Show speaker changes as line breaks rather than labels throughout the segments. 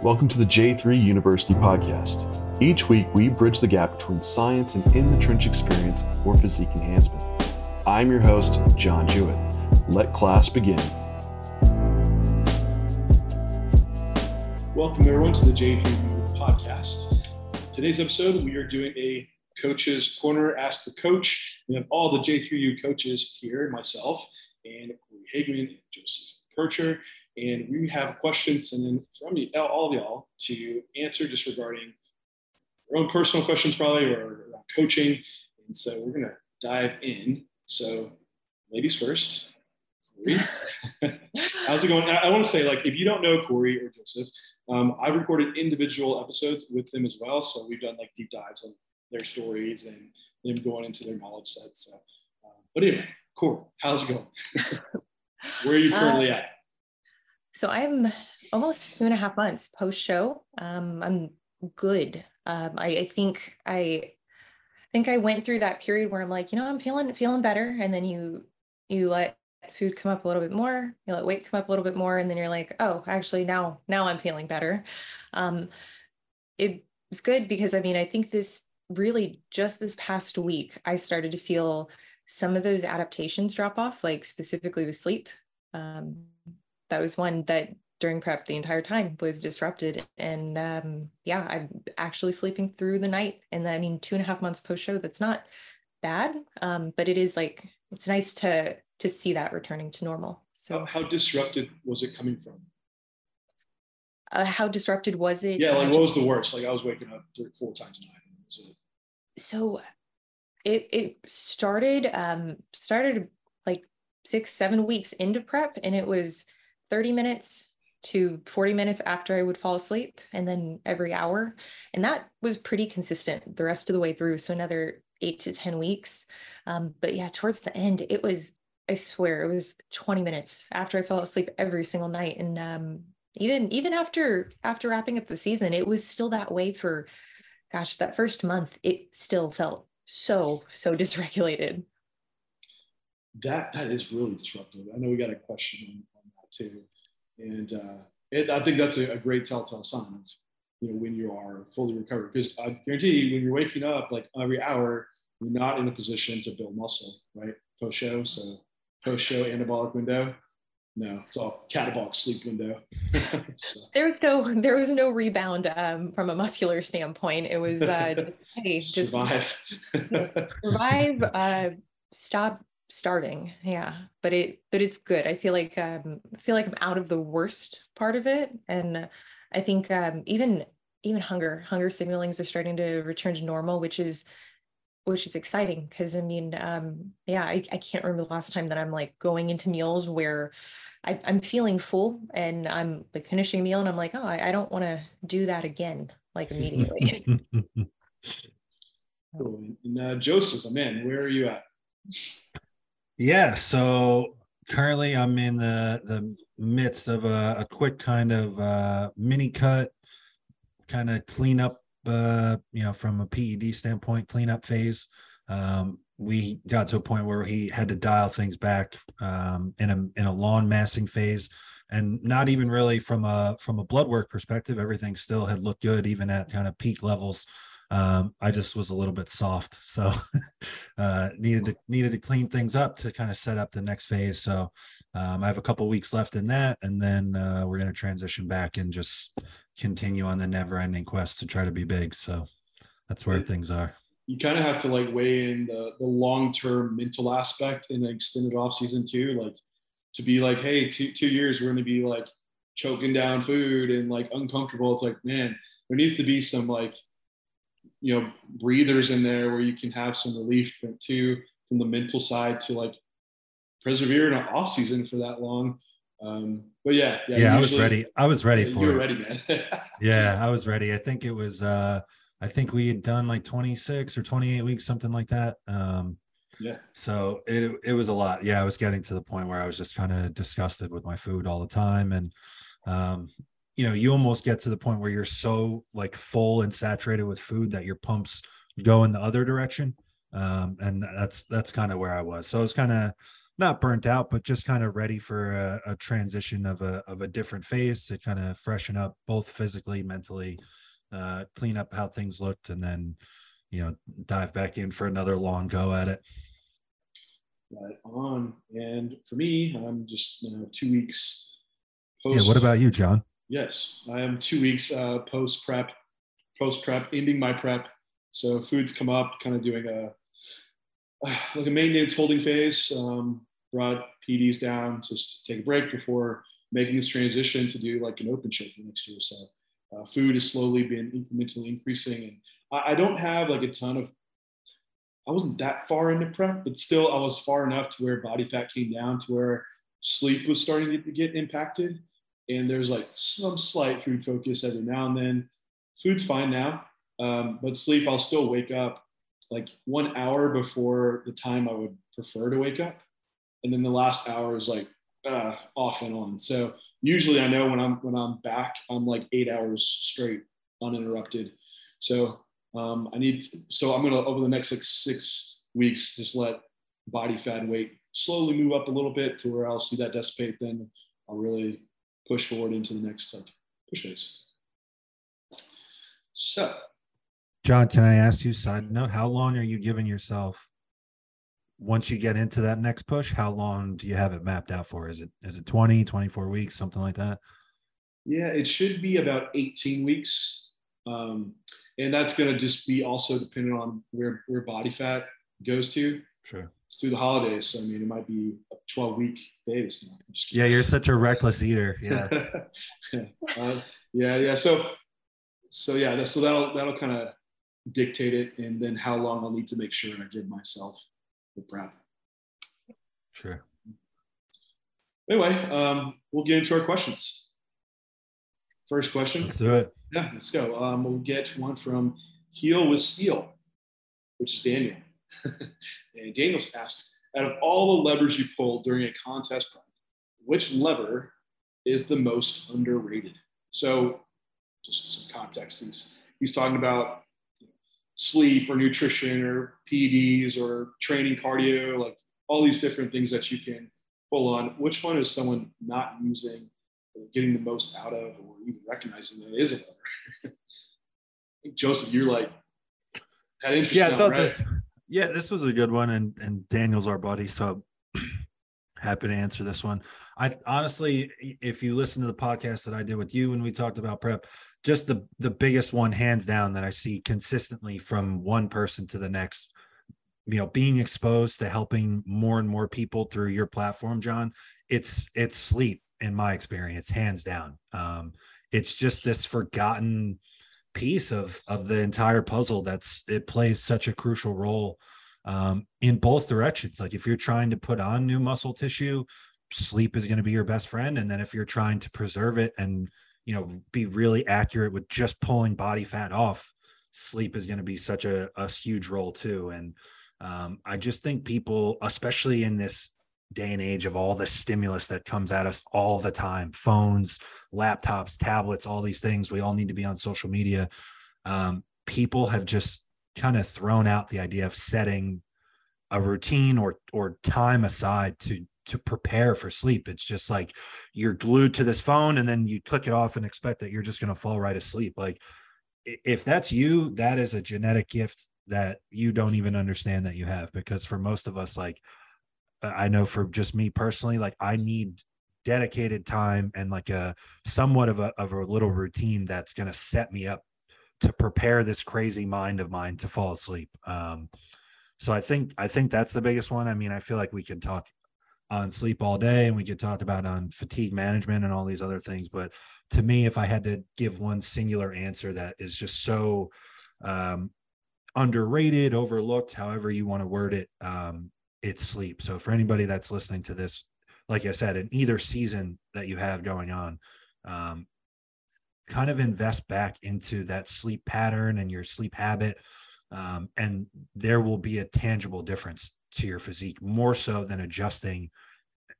Welcome to the J3 University podcast. Each week, we bridge the gap between science and in the trench experience for physique enhancement. I'm your host, John Jewett. Let class begin. Welcome, everyone, to the J3 podcast. Today's episode, we are doing a coaches corner ask the coach we have all the j3u coaches here myself and Corey Hageman, joseph kircher and we have questions sent in from all of y'all to answer just regarding your own personal questions, probably, or around coaching. And so we're going to dive in. So, ladies first. Corey, how's it going? I, want to say, like, if you don't know Corey or Joseph, um, I've recorded individual episodes with them as well. So we've done like deep dives on their stories and them going into their knowledge sets. So, uh, but anyway, Corey, how's it going? Where are you currently uh, at?
So I'm almost two and a half months post show. Um, I'm good. Um, I, I, think I, I think I went through that period where I'm like, you know, I'm feeling feeling better, and then you you let food come up a little bit more, you let weight come up a little bit more, and then you're like, oh, actually now now I'm feeling better. Um, it was good because I mean I think this really just this past week I started to feel some of those adaptations drop off, like specifically with sleep. Um, that was one that during prep the entire time was disrupted. And um, yeah i'm actually sleeping through the night. And i mean two and a half months post show that's not bad. Um, but it is like it's nice to to see that returning to normal.
So how, how disrupted was it coming from?
Uh, how disrupted was it?
Yeah like what was the worst? Like i was waking up three four times a night.
So it it started um started like six seven weeks into prep and it was 30 minutes to 40 minutes after I would fall asleep, and then every hour. And that was pretty consistent the rest of the way through. So another eight to 10 weeks. Um, but yeah, towards the end, it was, I swear, it was 20 minutes after I fell asleep every single night. And um, even even after after wrapping up the season, it was still that way for gosh, that first month, it still felt so, so dysregulated.
That that is really disruptive. I know we got a question too. And uh, it, I think that's a, a, great telltale sign of, you know, when you are fully recovered. Because I guarantee you, when you're waking up like every hour, you're not in a position to build muscle, right? Post show. So post show anabolic window. No, it's all catabolic sleep window.
so. There was no there was no rebound um, from a muscular standpoint. It was uh, just, hey, just survive, survive, uh, stop starving yeah but it but it's good. I feel like um I feel like i'm out of the worst part of it. And i think um even even hunger hunger signalings are starting to return to normal which is which is exciting. Because i mean um yeah I, I can't remember the last time that i'm like going into meals where I, i'm feeling full and i'm like finishing a meal and i'm like oh i, I don't want to do that again like immediately.
Cool. and uh, joseph man where are you at
yeah. So currently I'm in the, the midst of a, a quick kind of uh, mini cut, kind of cleanup. uh, you know, from a PED standpoint, cleanup phase. Um, we got to a point where he had to dial things back um, in a in a lawn massing phase, and not even really from a from a blood work perspective. Everything still had looked good, even at kind of peak levels um, I just was a little bit soft, so uh, needed to needed to clean things up to kind of set up the next phase. So um, I have a couple weeks left in that, and then uh, we're going to transition back and just continue on the never-ending quest to try to be big. So that's where things are.
You kind of have to like weigh in the the long-term mental aspect in an extended off season too, like to be like, hey, two two years we're going to be like choking down food and like uncomfortable. It's like, man, there needs to be some like you know breathers in there where you can have some relief too from the mental side to like persevere in an off season for that long. Um, but yeah,
yeah, yeah I was ready. I was ready for
you were ready, man.
yeah, I was ready. I think it was. uh I think we had done like 26 or 28 weeks, something like that. Um,
yeah.
So it it was a lot. Yeah, I was getting to the point where I was just kind of disgusted with my food all the time, and um, you know you almost get to the point where you're so like full and saturated with food that your pumps go in the other direction um, and that's that's kind of where i was so i was kind of not burnt out, but just kind of ready for a, a transition of a of a different phase to kind of freshen up both physically, mentally, uh, clean up how things looked, and then you know dive back in for another long go at it.
Right on. And for me, I'm just you know two weeks.
Post, yeah. What about you, John?
Yes, I am two weeks uh, post prep, post prep, ending my prep. So foods come up, kind of doing a like a maintenance holding phase. Um, brought PEDs down just to take a break before making this transition to do like an open shift for next year. So uh, food has slowly been incrementally increasing, and I, I, don't have like a ton of. I wasn't that far into prep, but still I was far enough to where body fat came down to where sleep was starting to get impacted, and there's like some slight food focus every now and then. Food's fine now, um, but sleep I'll still wake up like one hour before the time I would prefer to wake up and then the last hour is like uh, off and on. So usually I know when I'm when I'm back, I'm like eight hours straight uninterrupted. So um, I need so I'm gonna over the next like six weeks just let body fat weight slowly move up a little bit to where I'll see that dissipate. Then I'll really push forward into the next like push phase. So,
John, can I ask you side note? How long are you giving yourself once you get into that next push? How long do you have it mapped out for? Is it is it 20 24 weeks something like that?
Yeah it should be about 18 weeks. Um, and that's going to just be also dependent on where where body fat goes to.
Sure
it's through the holidays so i mean it might be a 12 week phase
yeah you're such a reckless eater yeah
uh, yeah yeah so so yeah so that'll that'll kind of dictate it and then how long i'll need to make sure i give myself the prep.
Sure.
Anyway, um, we'll get into our questions. First question.
Let's do it.
Yeah, let's go. Um, we'll get one from Heel with Steel, which is Daniel. And Daniel's asked, out of all the levers you pulled during a contest prep, which lever is the most underrated? So, just some context. He's he's talking about sleep or nutrition or PEDs or training cardio, like all these different things that you can pull on. Which one is someone not using, getting the most out of, or even recognizing that it is a lever? Joseph, you're like
that interesting. Yeah, I thought right? this. Yeah, this was a good one, and and Daniel's our buddy, so happy to answer this one. I honestly, if you listen to the podcast that I did with you when we talked about prep, just the the biggest one hands down that I see consistently from one person to the next you know being exposed to helping more and more people through your platform John it's it's sleep in my experience hands down um it's just this forgotten piece of of the entire puzzle that's it plays such a crucial role um in both directions. Like if you're trying to put on new muscle tissue sleep is going to be your best friend. And then if you're trying to preserve it and you know be really accurate with just pulling body fat off sleep is going to be such a, a huge role too. And um, i just think people especially in this day and age of all the stimulus that comes at us all the time phones laptops tablets all these things we all need to be on social media um, people have just kind of thrown out the idea of setting a routine or or time aside to to prepare for sleep. It's just like you're glued to this phone and then you click it off and expect that you're just going to fall right asleep. Like if that's you, that is a genetic gift that you don't even understand that you have because for most of us like I know for just me personally like I need dedicated time and like a somewhat of a of a little routine that's going to set me up to prepare this crazy mind of mine to fall asleep. Um so I think I think that's the biggest one. I mean, I feel like we can talk on sleep all day and we could talk about on fatigue management and all these other things but to me if i had to give one singular answer that is just so um, underrated overlooked however you want to word it um, it's sleep so for anybody that's listening to this like i said in either season that you have going on um, kind of invest back into that sleep pattern and your sleep habit um, and there will be a tangible difference to your physique more so than adjusting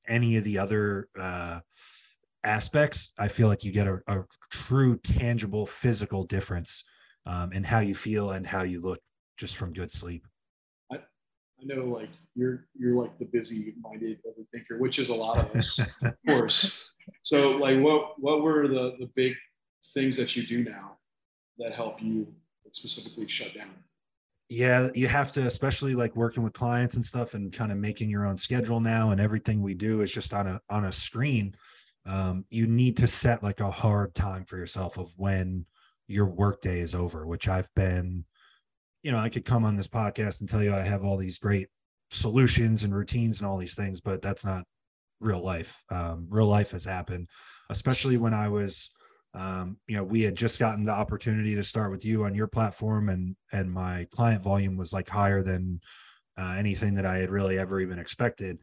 any of the other uh, aspects. I feel like you get a, a true, tangible, physical difference um, in how you feel and how you look just from good sleep.
I, I know like you're you're like the busy minded overthinker, which is a lot of us, of course. So like what what were the the big things that you do now that help you specifically shut down?
Yeah, you have to, especially like working with clients and stuff and kind of making your own schedule now and everything we do is just on a on a screen. Um, you need to set like a hard time for yourself of when your workday is over, which I've been you know, I could come on this podcast and tell you I have all these great solutions and routines and all these things, but that's not real life. Um, real life has happened, especially when I was, um, you know, we had just gotten the opportunity to start with you on your platform, and and my client volume was like higher than uh, anything that I had really ever even expected.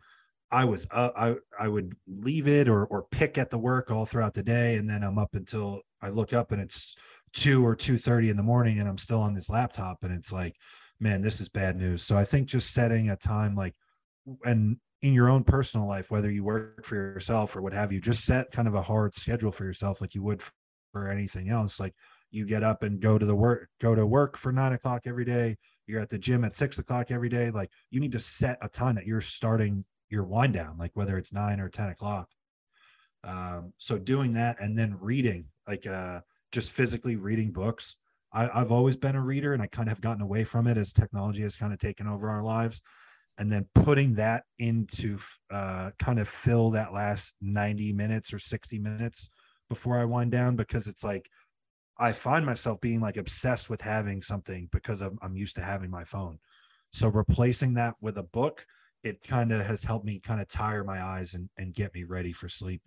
I was up, I I would leave it or or pick at the work all throughout the day, and then I'm up until I look up and it's two or two thirty in the morning and I'm still on this laptop and it's like, man, this is bad news. So I think just setting a time like and in your own personal life, whether you work for yourself or what have you, just set kind of a hard schedule for yourself like you would for anything else. Like you get up and go to the work, go to work for nine o'clock every day. You're at the gym at six o'clock every day. Like you need to set a time that you're starting your wind down, like whether it's nine or 10 o'clock. Um, so doing that and then reading, like uh just physically reading books. I, have always been a reader and I kind of have gotten away from it as technology has kind of taken over our lives. And then putting that into uh, kind of fill that last 90 minutes or 60 minutes before I wind down because it's like I find myself being like obsessed with having something because I'm, I'm used to having my phone. So replacing that with a book, it kind of has helped me kind of tire my eyes and, and get me ready for sleep.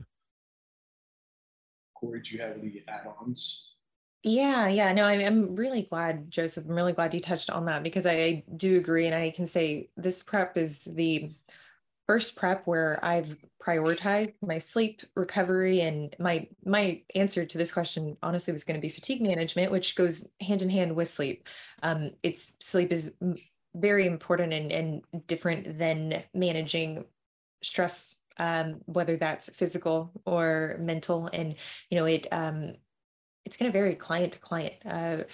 Corey, do you have any add-ons?
Yeah, yeah, no, I'm, I'm really glad, Joseph. I'm really glad you touched on that because I, I do agree. And I can say this prep is the first prep where I've prioritized my sleep recovery and my my answer to this question honestly was going to be fatigue management, which goes hand in hand with sleep. Um, it's sleep is very important and, and different than managing stress um, whether that's physical or mental. And, you know, it, um, it's going to vary client to client. Uh,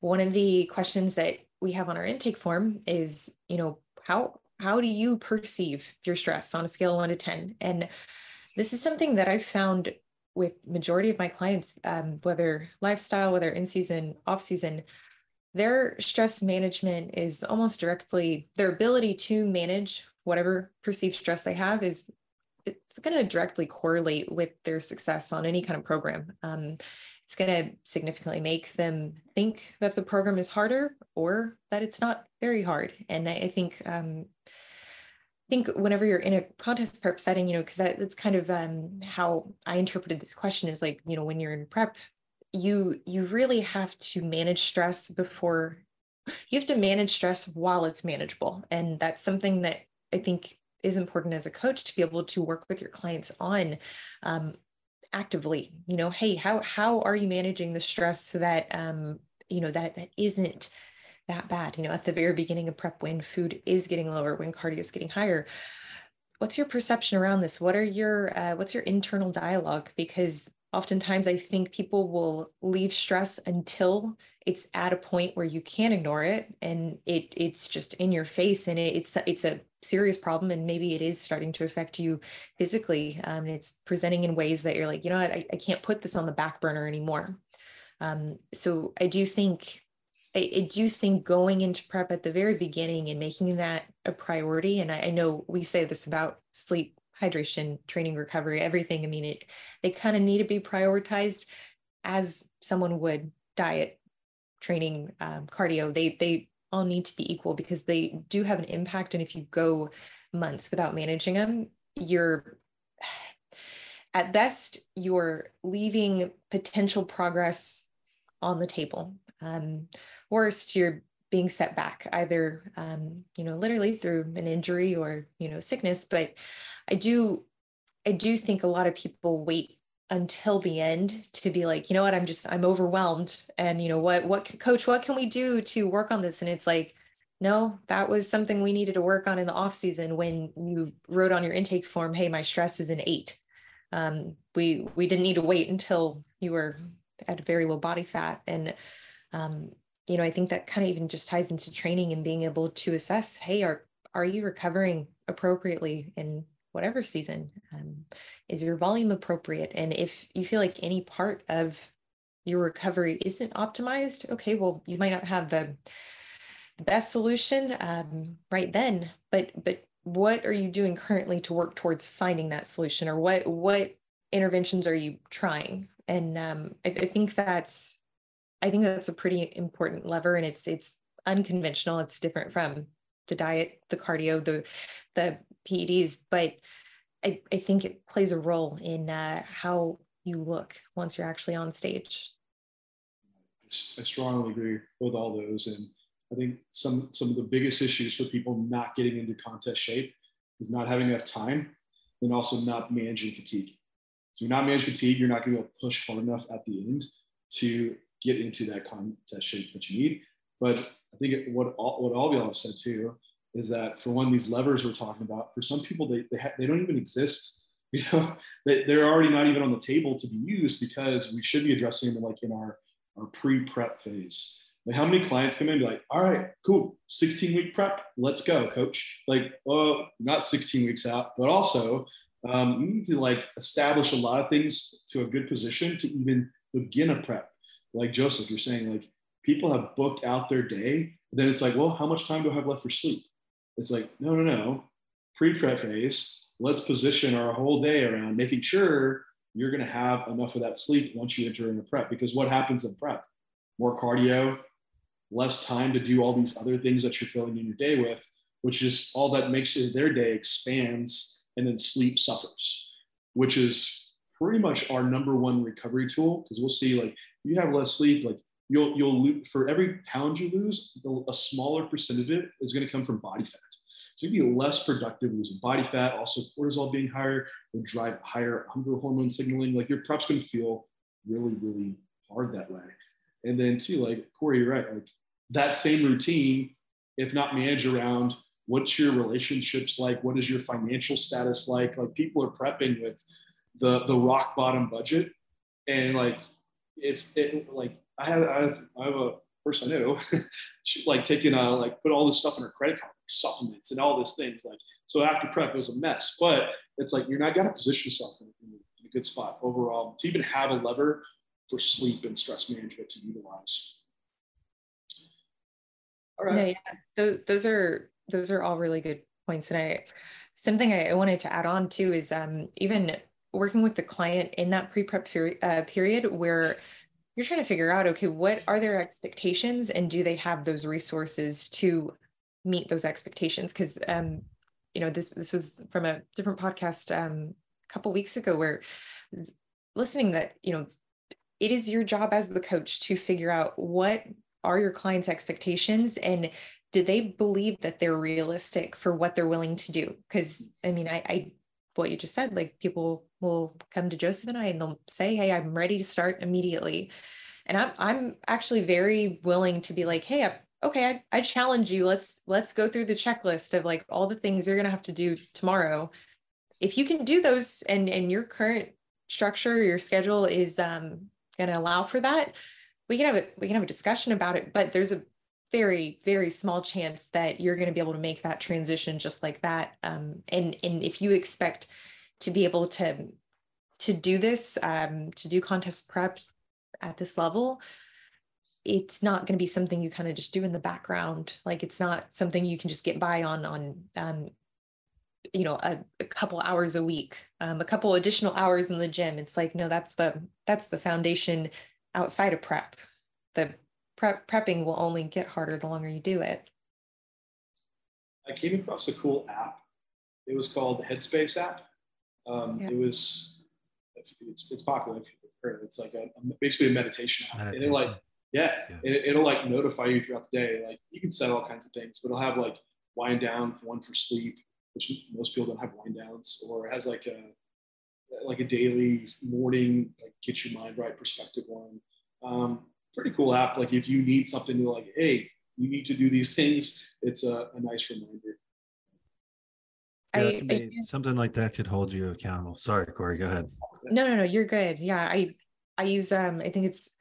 one of the questions that we have on our intake form is, you know, how, how do you perceive your stress on a scale of one to 10? And this is something that I've found with majority of my clients, um, whether lifestyle, whether in season, off season, their stress management is almost directly their ability to manage whatever perceived stress they have is it's going to directly correlate with their success on any kind of program. Um, it's going to significantly make them think that the program is harder or that it's not very hard. And I, I think um, I think whenever you're in a contest prep setting, you know, because that, that's kind of um, how I interpreted this question is like, you know, when you're in prep, you you really have to manage stress before you have to manage stress while it's manageable, and that's something that I think is important as a coach to be able to work with your clients on um, actively you know hey how how are you managing the stress so that um, you know that that isn't that bad? You know at the very beginning of prep when food is getting lower when cardio is getting higher. What's your perception around this? What are your uh, what's your internal dialogue? Because oftentimes i think people will leave stress until it's at a point where you can't ignore it and it it's just in your face and it, it's it's a serious problem and maybe it is starting to affect you physically um, and it's presenting in ways that you're like you know what? I, I can't put this on the back burner anymore. Um, so i do think I, I, do think going into prep at the very beginning and making that a priority and I, I know we say this about sleep hydration training recovery everything i mean it they kind of need to be prioritized as someone would diet training um, cardio they they all need to be equal because they do have an impact. And if you go months without managing them, you're at best, you're leaving potential progress on the table. Um, worst, you're being set back either, um, you know, literally through an injury or, you know, sickness. But I do, I do think a lot of people wait until the end to be like you know what? I'm just i'm overwhelmed and you know what what coach what can we do to work on this? And it's like no that was something we needed to work on in the off season when you wrote on your intake form hey my stress is an eight um, we we didn't need to wait until you were at a very low body fat and um, you know i think that kind of even just ties into training and being able to assess hey are are you recovering appropriately? In whatever season? Um, is your volume appropriate? And if you feel like any part of your recovery isn't optimized, okay, well, you might not have the best solution um, right then, but but what are you doing currently to work towards finding that solution, or what what interventions are you trying? And um, I, I think that's I think that's a pretty important lever, and it's it's unconventional. It's different from the diet, the cardio, the the PEDs, but I, I think it plays a role in uh, how you look once you're actually on stage.
I strongly agree with all those, and I think some some of the biggest issues for people not getting into contest shape is not having enough time, and also not managing fatigue. So you're not managing fatigue, you're not going to be able to push hard enough at the end to get into that contest shape that you need. But I think what all, what all of y'all have said too is that for one, these levers we're talking about, for some people, they, they, ha- they don't even exist. You know, they, they're already not even on the table to be used because we should be addressing them like in our, our pre-prep phase. Like how many clients come in and be like, all right, cool, 16 week prep, let's go, coach. Like, oh, not 16 weeks out, but also um, you need to like establish a lot of things to a good position to even begin a prep. Like Joseph, you're saying like people have booked out their day. Then it's like, well, how much time do I have left for sleep? It's like, no, no, no. Pre-prep phase, let's position our whole day around making sure you're going to have enough of that sleep once you enter in into prep. Because what happens in prep? More cardio, less time to do all these other things that you're filling in your day with, which is all that makes their day expands and then sleep suffers, which is pretty much our number one recovery tool. Because we'll see, like, you have less sleep, like you'll you'll lose for every pound you lose, a smaller percentage of it is going to come from body fat. So you'd be less productive losing body fat. Also, cortisol being higher will drive higher hunger hormone signaling. Like your prep's going to feel really, really hard that way. And then too, like Corey, you're right. Like that same routine, if not managed around what's your relationships like, what is your financial status like? Like people are prepping with the the rock bottom budget, and like it's it, like I have, I have, I have a person I know, she like taking a, like put all this stuff in her credit card, like supplements and all these things. Like, so after prep, it was a mess, but it's like, you're not to position yourself in, in, a good spot overall to even have a lever for sleep and stress management to utilize.
All right. No, yeah, those, those are, those are all really good points. And I, something I wanted to add on too is um, even working with the client in that pre-prep period, uh, period where you're trying to figure out okay what are their expectations and do they have those resources to meet those expectations? Because um you know this this was from a different podcast um a couple weeks ago where listening that you know it is your job as the coach to figure out what are your clients expectations and do they believe that they're realistic for what they're willing to do? Because i mean I, I what you just said like people will come to joseph and i and they'll say hey i'm ready to start immediately. And i'm, I'm actually very willing to be like hey I, okay I, I challenge you. Let's let's go through the checklist of like all the things you're going to have to do tomorrow. If you can do those and and your current structure your schedule is um going to allow for that we can have a we can have a discussion about it but there's a very very small chance that you're going to be able to make that transition just like that. Um, and and if you expect to be able to to do this um, to do contest prep at this level it's not going to be something you kind of just do in the background. Like it's not something you can just get by on on um, you know a, a, couple hours a week um, a couple additional hours in the gym. It's like no that's the that's the foundation outside of prep. The prep, prepping will only get harder the longer you do it.
I came across a cool app. It was called the Headspace app. Um, yeah. It was it's, it's popular if you've heard. It's like a, basically a meditation app. Meditation. And it like yeah, yeah. It, it'll like notify you throughout the day. Like you can set all kinds of things, but it'll have like wind down, one for sleep, which most people don't have wind downs, or it has like a like a daily morning like get your mind right perspective one. Um, pretty cool app. Like if you need something to like, hey, you need to do these things, it's a, a nice reminder.
Yeah, I, I, something like that could hold you accountable. Sorry, Corey, go ahead.
No, no, no, you're good. Yeah, I I use um I think it's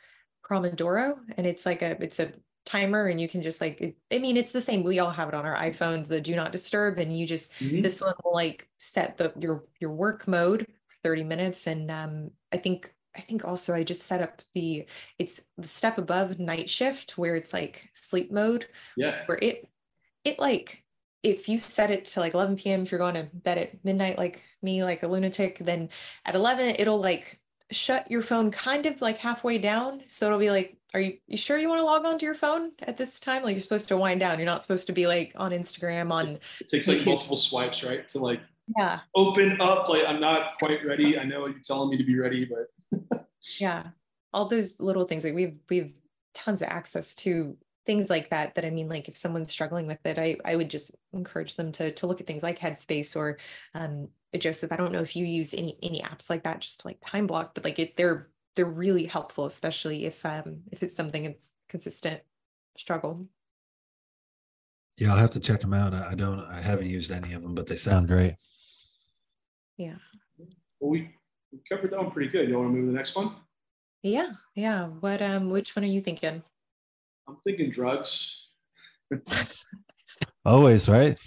Pomodoro and it's like a it's a timer and you can just like i mean it's the same we all have it on our iphones the do not disturb and you just mm-hmm. this one will like set the your your work mode for 30 minutes and um i think i think also i just set up the it's the step above night shift where it's like sleep mode
yeah.
where it it like if you set it to like 11 p.m. if you're going to bed at midnight like me like a lunatic then at 11 it'll like shut your phone kind of like halfway down. So it'll be like are you, you sure you want to log on to your phone at this time? Like you're supposed to wind down. You're not supposed to be like on instagram on
it takes like multiple swipes right to like
yeah.
open up. Like i'm not quite ready. I know you're telling me to be ready but
yeah. All those little things like we've we've tons of access to things like that that i mean like if someone's struggling with it i i would just encourage them to to look at things like headspace or um joseph. I don't know if you use any any apps like that just to like time block but like it they're they're really helpful especially if um if it's something it's consistent struggle.
Yeah i'll have to check them out. I don't i haven't used any of them but they sound great.
Yeah.
Well we, we covered that one pretty good you want to move to the next one
yeah yeah what um which one are you thinking
I'm thinking drugs.
Always, right?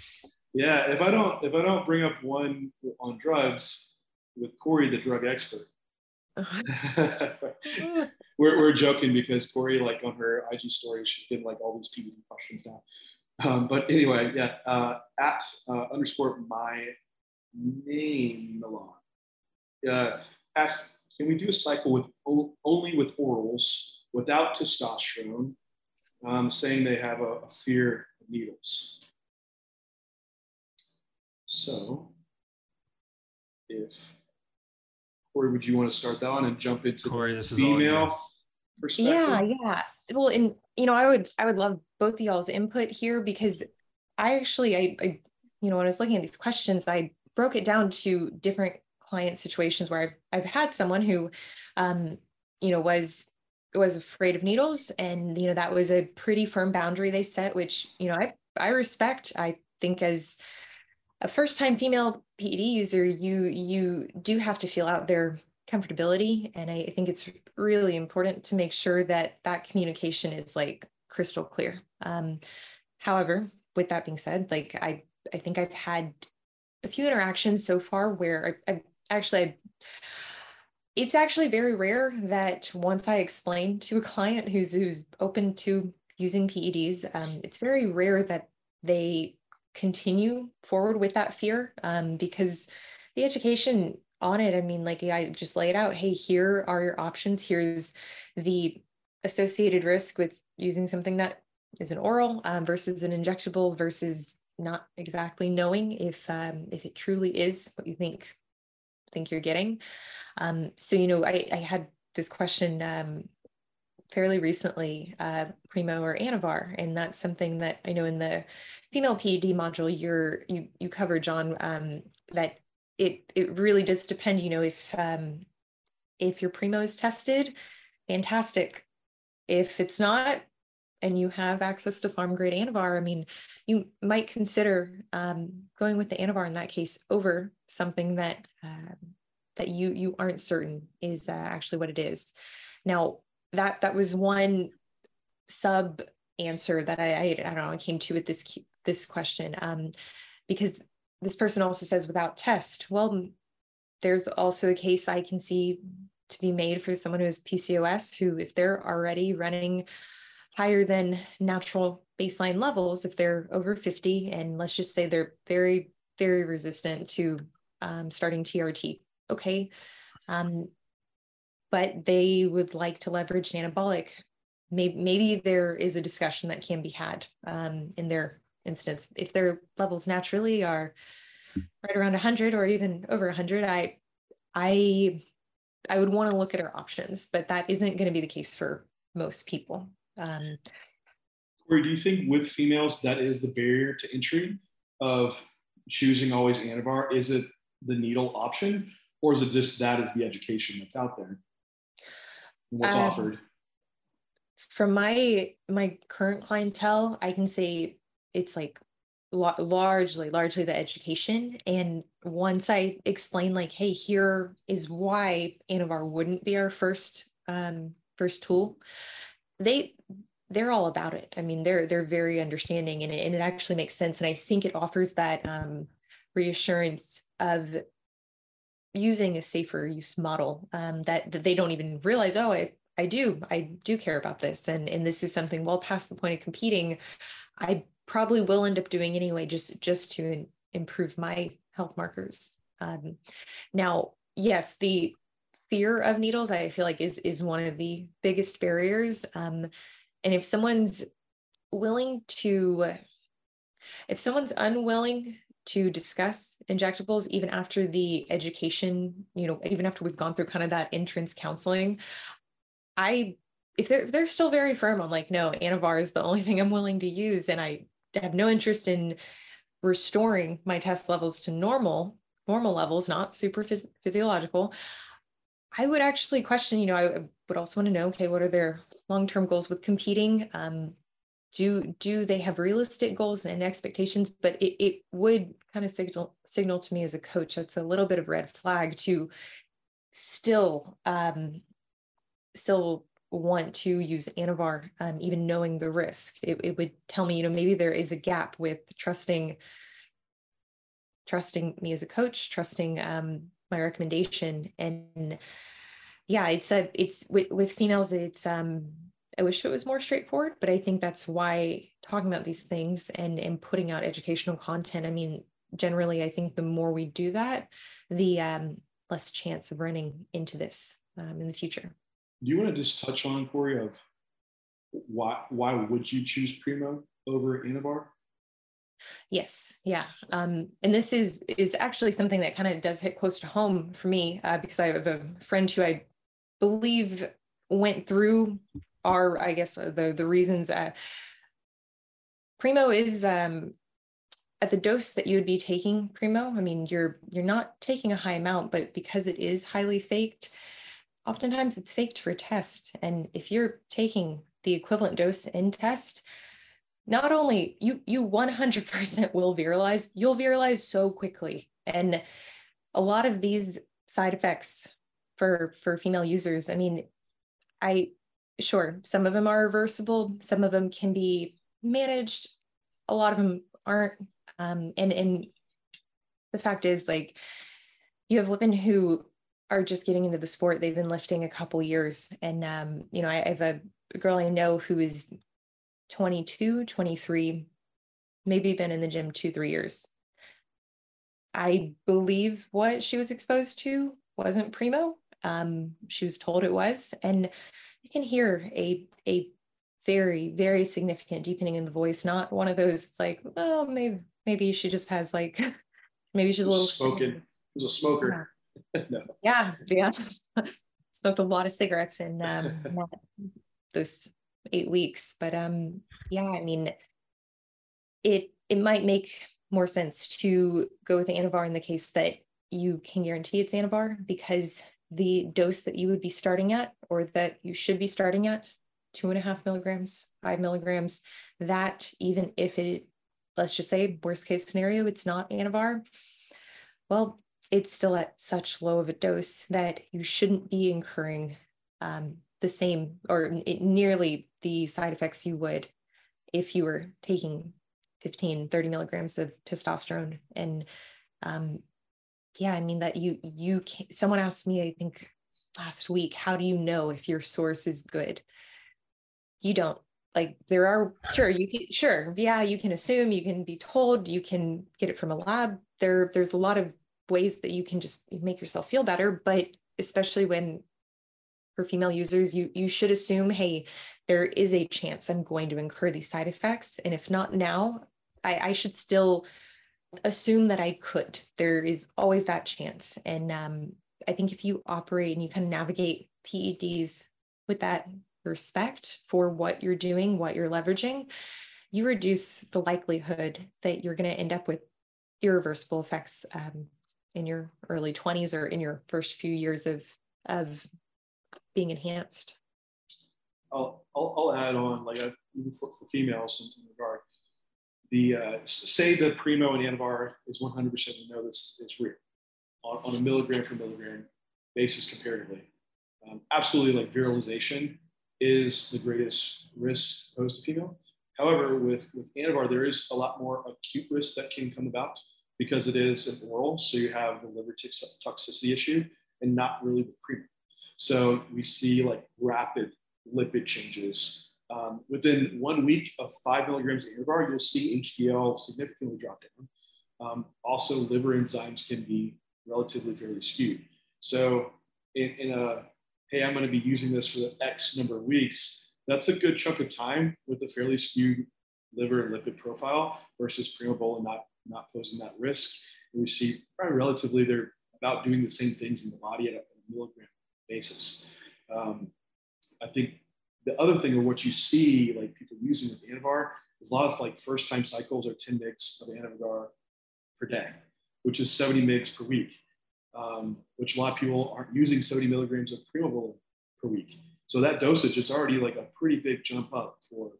Yeah. If I don't, if I don't bring up one on drugs with Corey, the drug expert. we're, we're joking because Corey, like on her IG story, she's been like all these PED questions now. Um, but anyway, yeah, uh, at uh, underscore my name Milan uh, asked, can we do a cycle with only with orals without testosterone um, saying they have a, a fear of needles. So, if Corey, would you want to start that one and jump into
Corey, this
is female perspective?
Yeah, yeah. Well, and you know, I would I would love both y'all's input here because I actually I, I you know when I was looking at these questions, I broke it down to different client situations where I've I've had someone who um, you know was was afraid of needles and you know that was a pretty firm boundary they set which you know i i respect. I think as a first time female ped user you you do have to feel out their comfortability. And I, think it's really important to make sure that that communication is like crystal clear. Um however with that being said like i i think i've had a few interactions so far where I, I actually it's actually very rare that once I explain to a client who's who's open to using PEDs, um, it's very rare that they continue forward with that fear um, because the education on it, I mean, like I just lay it out. Hey, here are your options. Here's the associated risk with using something that is an oral um, versus an injectable versus not exactly knowing if um, if it truly is what you think think you're getting. Um, so, you know, I, I had this question um, fairly recently, uh, Primo or Anavar, and that's something that I know in the female PED module you're you you cover, John, um, that it it really does depend. You know, if um, if your Primo is tested, fantastic. If it's not, and you have access to farm grade Anavar, I mean, you might consider um, going with the Anavar in that case over something that uh, that you you aren't certain is uh, actually what it is. Now that that was one sub answer that I, I, I don't know I came to with this this question um, because this person also says without test. Well, there's also a case I can see to be made for someone who has PCOS who if they're already running higher than natural baseline levels if they're over 50 and let's just say they're very very resistant to um, starting trt okay? Um, but they would like to leverage anabolic. Maybe, maybe there is a discussion that can be had um, in their instance. If their levels naturally are right around 100 or even over 100 i i i would want to look at our options but that isn't going to be the case for most people um,
or do you think with females that is the barrier to entry of choosing always Anavar? Is it the needle option, or is it just that is the education that's out there? What's um, offered?
From my my current clientele, I can say it's like largely largely the education and once i explain like hey here is why anavar wouldn't be our first um first tool they they're all about it. I mean, they're they're very understanding, and it, and it actually makes sense. And I think it offers that um, reassurance of using a safer use model um, that, that they don't even realize. Oh, I I do I do care about this, and and this is something well past the point of competing. I probably will end up doing anyway, just just to improve my health markers. Um, now, yes, the fear of needles i feel like is is one of the biggest barriers um, and if someone's willing to if someone's unwilling to discuss injectables even after the education you know even after we've gone through kind of that entrance counseling i if they're if they're still very firm on like no anavar is the only thing i'm willing to use. And i have no interest in restoring my test levels to normal normal levels not super phys- physiological. I would actually question, you know, I would also want to know, okay, what are their long-term goals with competing? Um, do do they have realistic goals and expectations? But it, it would kind of signal signal to me as a coach that's a little bit of red flag to still um, still want to use Anavar, um, even knowing the risk. It, it would tell me, you know, maybe there is a gap with trusting trusting me as a coach, trusting um, my recommendation and yeah it's a it's with with females it's um i wish it was more straightforward but i think that's why talking about these things and and putting out educational content i mean generally i think the more we do that the um less chance of running into this um, in the future.
Do you want to just touch on corey of why why would you choose primo over anavar
Yes, yeah, um, and this is is actually something that kind of does hit close to home for me uh, because I have a friend who I believe went through our, I guess, uh, the the reasons. Primo is um, at the dose that you would be taking Primo. I mean, you're you're not taking a high amount, but because it is highly faked, oftentimes it's faked for test. And if you're taking the equivalent dose in test, not only you you 100% will virilize you'll virilize so quickly and a lot of these side effects for for female users i mean i sure some of them are reversible some of them can be managed a lot of them aren't um, and and the fact is like you have women who are just getting into the sport they've been lifting a couple years and um, you know I, I have a girl i know who is 22, 23, maybe been in the gym two, three years. I believe what she was exposed to wasn't primo. Um, she was told it was, and you can hear a a very very significant deepening in the voice. Not one of those it's like, well, maybe maybe she just has like maybe she's a little
smoking. Was a smoker.
Yeah, no. yeah, yeah. Smoked a lot of cigarettes in um, this eight weeks. But um, yeah, I mean, it it might make more sense to go with Anavar in the case that you can guarantee it's Anavar because the dose that you would be starting at or that you should be starting at two and a half milligrams, five milligrams, that even if it, let's just say worst case scenario, it's not Anavar, well, it's still at such low of a dose that you shouldn't be incurring um, the same or nearly the side effects you would if you were taking 15 30 milligrams of testosterone and um, yeah i mean that you you can someone asked me i think last week how do you know if your source is good you don't like there are sure you can sure yeah you can assume you can be told you can get it from a lab there there's a lot of ways that you can just make yourself feel better but especially when for female users, you you should assume, hey, there is a chance I'm going to incur these side effects. And if not now, I, I should still assume that I could. There is always that chance. And um, I think if you operate and you kind of navigate PEDs with that respect for what you're doing, what you're leveraging, you reduce the likelihood that you're going to end up with irreversible effects um, in your early 20s or in your first few years of of being enhanced.
I'll, I'll, I'll add on, like a, for, for, females in, regard, the uh, say the primo and anavar is 100% we know this is real on, on, a milligram per milligram basis comparatively. Um, absolutely like virilization is the greatest risk posed to female. However, with, with Anavar, there is a lot more acute risk that can come about because it is an oral. So you have the liver toxicity issue and not really with primo. So we see like rapid lipid changes. Um, within one week of five milligrams of Anavar, you'll see HDL significantly drop down. Um, also, liver enzymes can be relatively fairly skewed. So in, in a, hey, I'm going to be using this for the X number of weeks, that's a good chunk of time with a fairly skewed liver and lipid profile versus Primobolan not, not posing that risk. And we see probably relatively they're about doing the same things in the body at a, a milligram basis. Um, I think the other thing or what you see like people using with Anavar is a lot of like first time cycles are 10 mgs of Anavar per day, which is 70 mgs per week, um, which a lot of people aren't using 70 milligrams of Primobolan per week. So that dosage is already like a pretty big jump up for,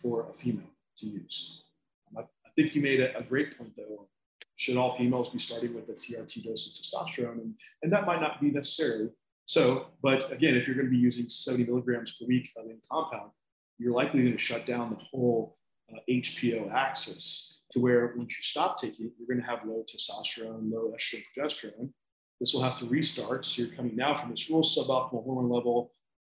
for a female to use. Um, I, I, think you made a, a, great point though. Should all females be starting with a TRT dose of testosterone? And, and that might not be necessarily so. But again, if you're going to be using 70 milligrams per week of in compound, you're likely going to shut down the whole uh, HPO axis to where once you stop taking it, you're going to have low testosterone, low estrogen, progesterone. This will have to restart. So you're coming now from this real suboptimal hormone level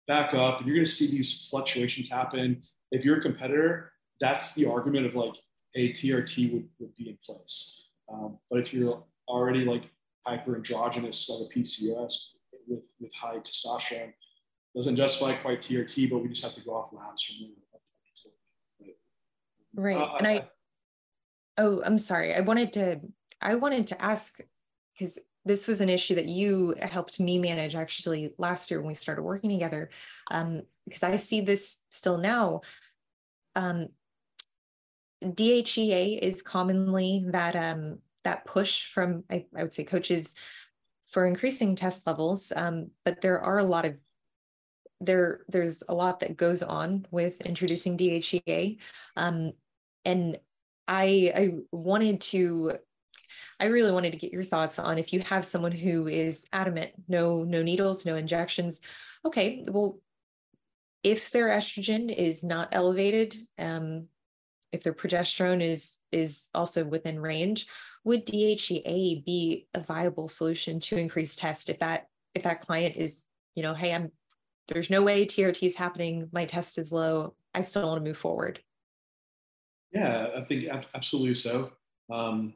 back up, and you're going to see these fluctuations happen. If you're a competitor, that's the argument of like, a TRT would, would be in place. Um, but if you're already like hyperandrogynous, like a PCOS with, with high testosterone, doesn't justify quite TRT, but we just have to go off labs from there.
Right. Uh, and I, I, oh, I'm sorry. I wanted to, I wanted to ask, because this was an issue that you helped me manage actually last year when we started working together um, because i see this still now um, dhea is commonly that um, that push from I, I, would say coaches for increasing test levels um, but there are a lot of there there's a lot that goes on with introducing dhea um, and i i wanted to I really wanted to get your thoughts on if you have someone who is adamant, no, no needles, no injections. Okay, well, if their estrogen is not elevated, um, if their progesterone is is also within range, would DHEA be a viable solution to increase test if that if that client is, you know, hey, I'm there's no way TRT is happening, my test is low, I still want to move forward.
Yeah, I think absolutely so. Um,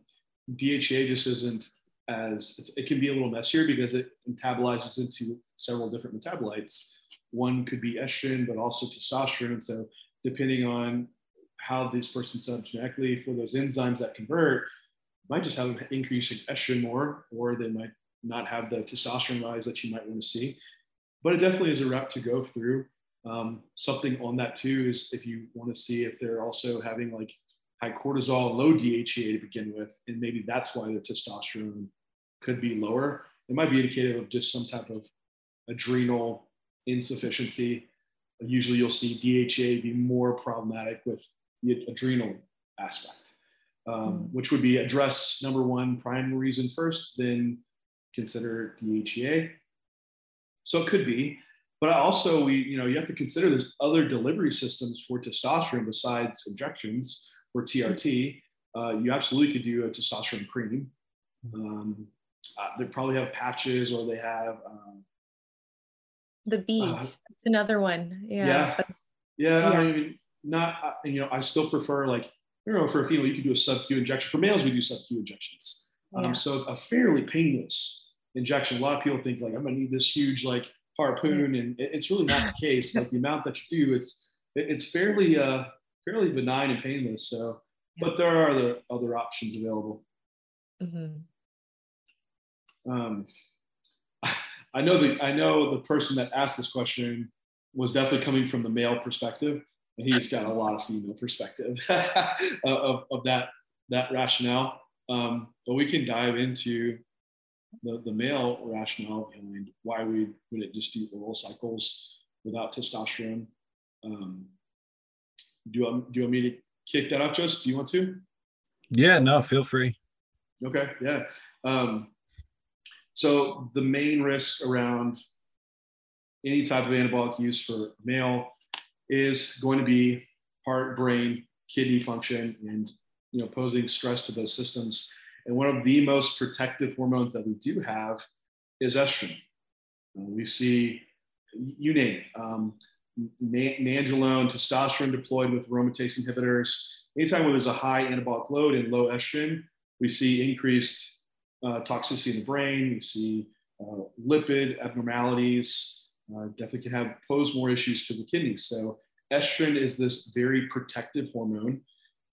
DHEA just isn't as it can be a little messier because it metabolizes into several different metabolites. One could be estrogen, but also testosterone. So depending on how this person set up genetically for those enzymes that convert, might just have an increase in estrogen more, or they might not have the testosterone rise that you might want to see. But it definitely is a route to go through. Um, something on that too is if you want to see if they're also having like high cortisol, low DHEA to begin with, and maybe that's why the testosterone could be lower. It might be indicative of just some type of adrenal insufficiency. Usually, you'll see DHEA be more problematic with the adrenal aspect, um, hmm. which would be address number one primary reason first, then consider DHEA. So it could be, but also we, you know, you have to consider there's other delivery systems for testosterone besides injections for TRT, uh, you absolutely could do a testosterone cream. Um, uh, they probably have patches or they have um,
the beads. Uh, It's another one. Yeah.
Yeah. yeah, yeah. I mean, not uh, you know, I still prefer like you know, for a female, you could do a sub Q injection. For males, we do sub Q injections. Um, so it's a fairly painless injection. A lot of people think like I'm gonna need this huge like harpoon, and it's really not the case. Like the amount that you do, it's it's fairly uh fairly benign and painless. So, but there are other other options available. Mm-hmm. Um, I know the I know the person that asked this question was definitely coming from the male perspective, he's got a lot of female perspective of, of that that rationale. Um, but we can dive into the, the male rationale behind why we wouldn't just do oral cycles without testosterone. Um, do you want, do you want me to kick that off, Just? Do you want to?
Yeah, no, feel free.
Okay, yeah. Um, so the main risk around any type of anabolic use for male is going to be heart, brain, kidney function, and you know posing stress to those systems. And one of the most protective hormones that we do have is estrogen. Uh, we see, you name it, um, nandrolone, testosterone deployed with aromatase inhibitors. Anytime when there's a high anabolic load and low estrogen, we see increased uh, toxicity in the brain. We see uh, lipid abnormalities. Uh, definitely can have pose more issues to the kidneys. So estrogen is this very protective hormone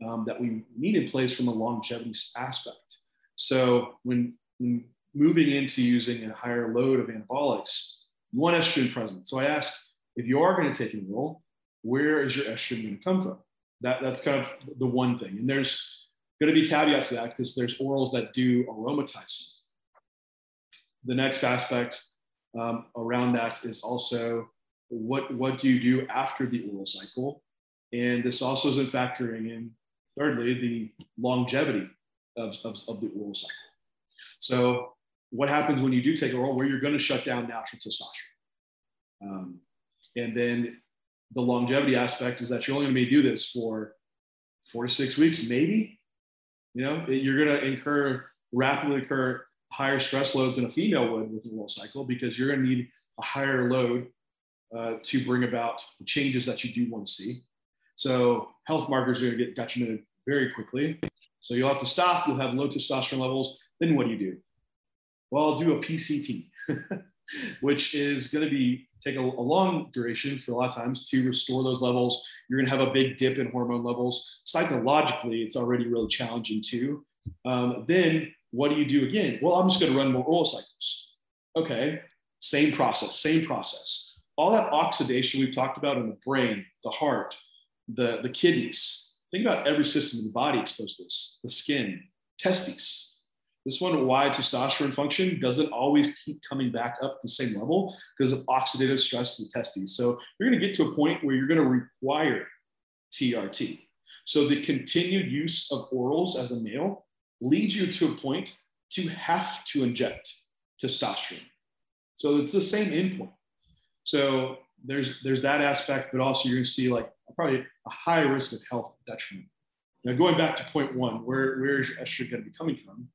um, that we need in place from a longevity aspect. So when, when moving into using a higher load of anabolics, you want estrogen present. So I asked, if you are going to take an oral, where is your estrogen going to come from? That, that's kind of the one thing. And there's going to be caveats to that because there's orals that do aromatize. The next aspect um, around that is also what, what do you do after the oral cycle? And this also is in factoring in, thirdly, the longevity of, of, of the oral cycle. So what happens when you do take oral where you're going to shut down natural testosterone? Um, and then the longevity aspect is that you're only going to be do this for four to six weeks, maybe. You know, you're going to incur rapidly occur higher stress loads than a female would with a oral cycle because you're going to need a higher load uh, to bring about the changes that you do want to see. So health markers are going to get detrimented very quickly. So you'll have to stop. You'll have low testosterone levels. Then what do you do? Well, I'll do a PCT, which is going to be take a, a, long duration for a lot of times to restore those levels. You're going to have a big dip in hormone levels. Psychologically, it's already really challenging too. Um, then what do you do again? Well, I'm just going to run more oral cycles. Okay, same process, same process. All that oxidation we've talked about in the brain, the heart, the, the kidneys. Think about every system in the body exposed to this the skin, testes, this one, why testosterone function doesn't always keep coming back up to the same level because of oxidative stress to the testes. So you're going to get to a point where you're going to require TRT. So the continued use of orals as a male leads you to a point to have to inject testosterone. So it's the same endpoint. So there's there's that aspect, but also you're going to see like probably a high risk of health detriment. Now going back to point one, where where is your estrogen going to be coming from?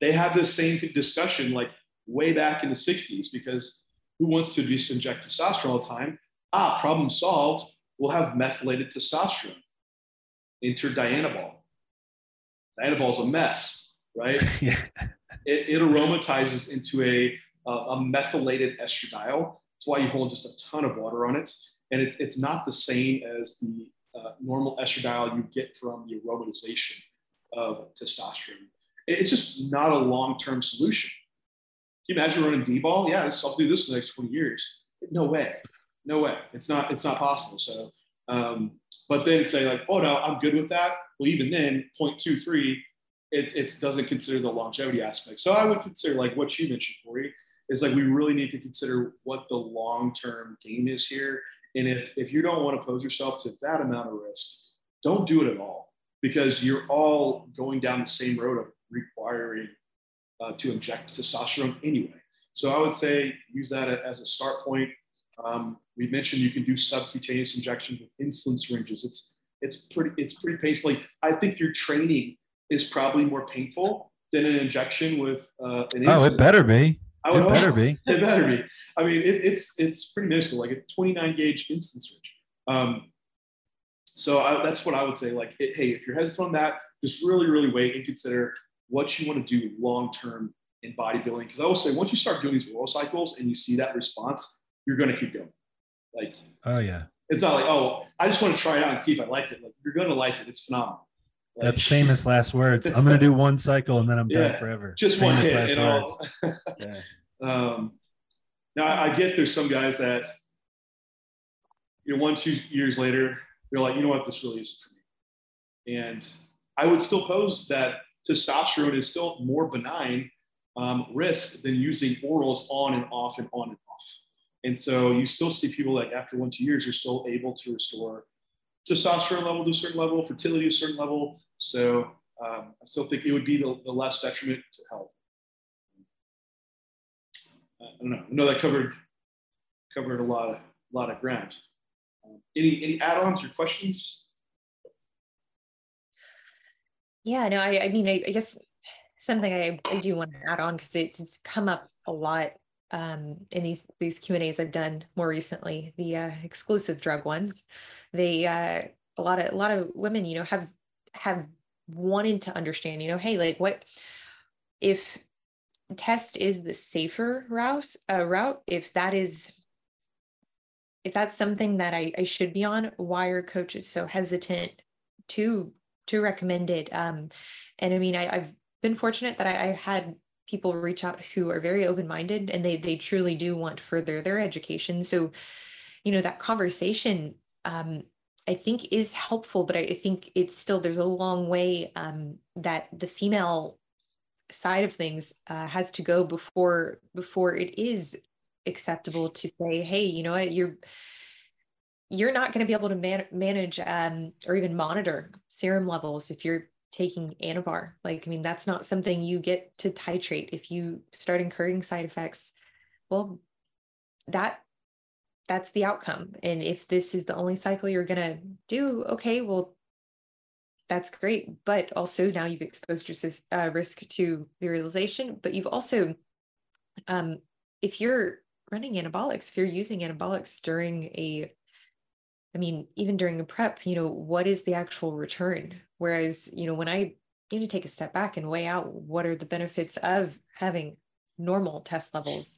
They had this same discussion like way back in the 60s because who wants to just inject testosterone all the time? Ah, problem solved. We'll have methylated testosterone. Enter Dianabol is a mess, right? yeah. it, it, aromatizes into a, a methylated estradiol. That's why you hold just a ton of water on it. And it's, it's not the same as the uh, normal estradiol you get from the aromatization of testosterone it's just not a long-term solution. Can you imagine running D-bol? Yeah, I'll do this for the next 20 years. No way. No way. It's not, it's not possible. So, um, but then say like, oh no, I'm good with that. Well, even then 0.23, it, it doesn't consider the longevity aspect. So I would consider like what you mentioned, Corey, is like we really need to consider what the long-term gain is here. And if, if you don't want to pose yourself to that amount of risk, don't do it at all because you're all going down the same road of requiring uh, to inject testosterone anyway. So I would say use that as a start point. Um, we mentioned you can do subcutaneous injection with insulin syringes. It's it's pretty it's pretty painful. I think your training is probably more painful than an injection with uh, an
insulin. Oh, it better be.
I would
it better be.
It better be. I mean, it, it's it's pretty minuscule, like a 29 gauge insulin syringe. Um, so I, that's what I would say. Like, it, hey, if you're hesitant on that, just really, really wait and consider what you want to do long term in bodybuilding. Because I will say, once you start doing these oral cycles and you see that response, you're going to keep going. Like,
oh yeah,
it's not like oh, I just want to try it out and see if I like it. Like, you're going to like it. It's phenomenal.
Like, That's famous last words. I'm going to do one cycle and then I'm yeah, done forever.
Just famous one hit. Last words. yeah. Um, now I get there's some guys that you know one two years later they're like you know what this really isn't for me, and I would still pose that testosterone is still more benign um, risk than using orals on and off and on and off. And so you still see people like after one, two years, you're still able to restore testosterone level to a certain level, fertility to a certain level. So um, I still think it would be the, the less detriment to health. Uh, I don't know. I know that covered covered a lot of a lot of ground. Um, any any add-ons or questions?
Yeah, no, I, I mean, I, I guess something I, I do want to add on because it's, it's come up a lot um, in these these Q and A's I've done more recently, the uh, exclusive drug ones. They uh, a lot of a lot of women, you know, have have wanted to understand, you know, hey, like what if test is the safer route uh, route if that is if that's something that I, I should be on why are coaches so hesitant to to recommend it um and i mean I, have been fortunate that I, I had people reach out who are very open-minded and they they truly do want further their education. So you know that conversation um I think is helpful, but I, think it's still there's a long way um, that the female side of things uh, has to go before before it is acceptable to say hey you know what? You're you're not going to be able to man- manage um, or even monitor serum levels if you're taking anavar like i mean that's not something you get to titrate if you start incurring side effects well that that's the outcome and if this is the only cycle you're to do okay well that's great. But also now you've exposed your uh, risk to virilization, but you've also, um, if you're running anabolics, if you're using anabolics during a, I mean, even during a prep, you know, what is the actual return? Whereas, you know, when I need to take a step back and weigh out what are the benefits of having normal test levels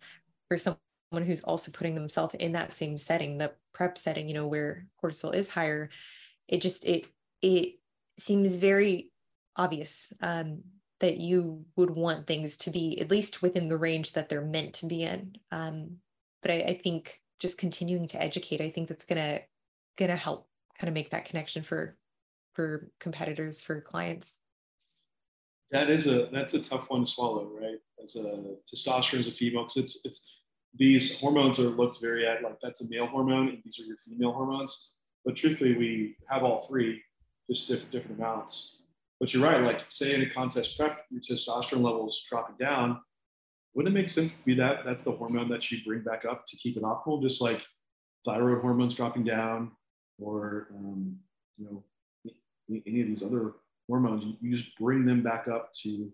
for someone who's also putting themselves in that same setting, the prep setting, you know, where cortisol is higher, it just, it, it seems very obvious um, that you would want things to be at least within the range that they're meant to be in. Um, but I, I, think just continuing to educate, I think that's gonna gonna help kind of make that connection for for competitors, for clients.
That is a that's a tough one to swallow, right? As a testosterone as a female, because it's it's these hormones are looked very at like that's a male hormone and these are your female hormones. But truthfully, we have all three just different different amounts. But you're right. Like say in a contest prep, your testosterone levels dropping down. Wouldn't it make sense to be that? That's the hormone that you bring back up to keep it optimal, just like thyroid hormones dropping down, or um, you know any of these other hormones. You just bring them back up to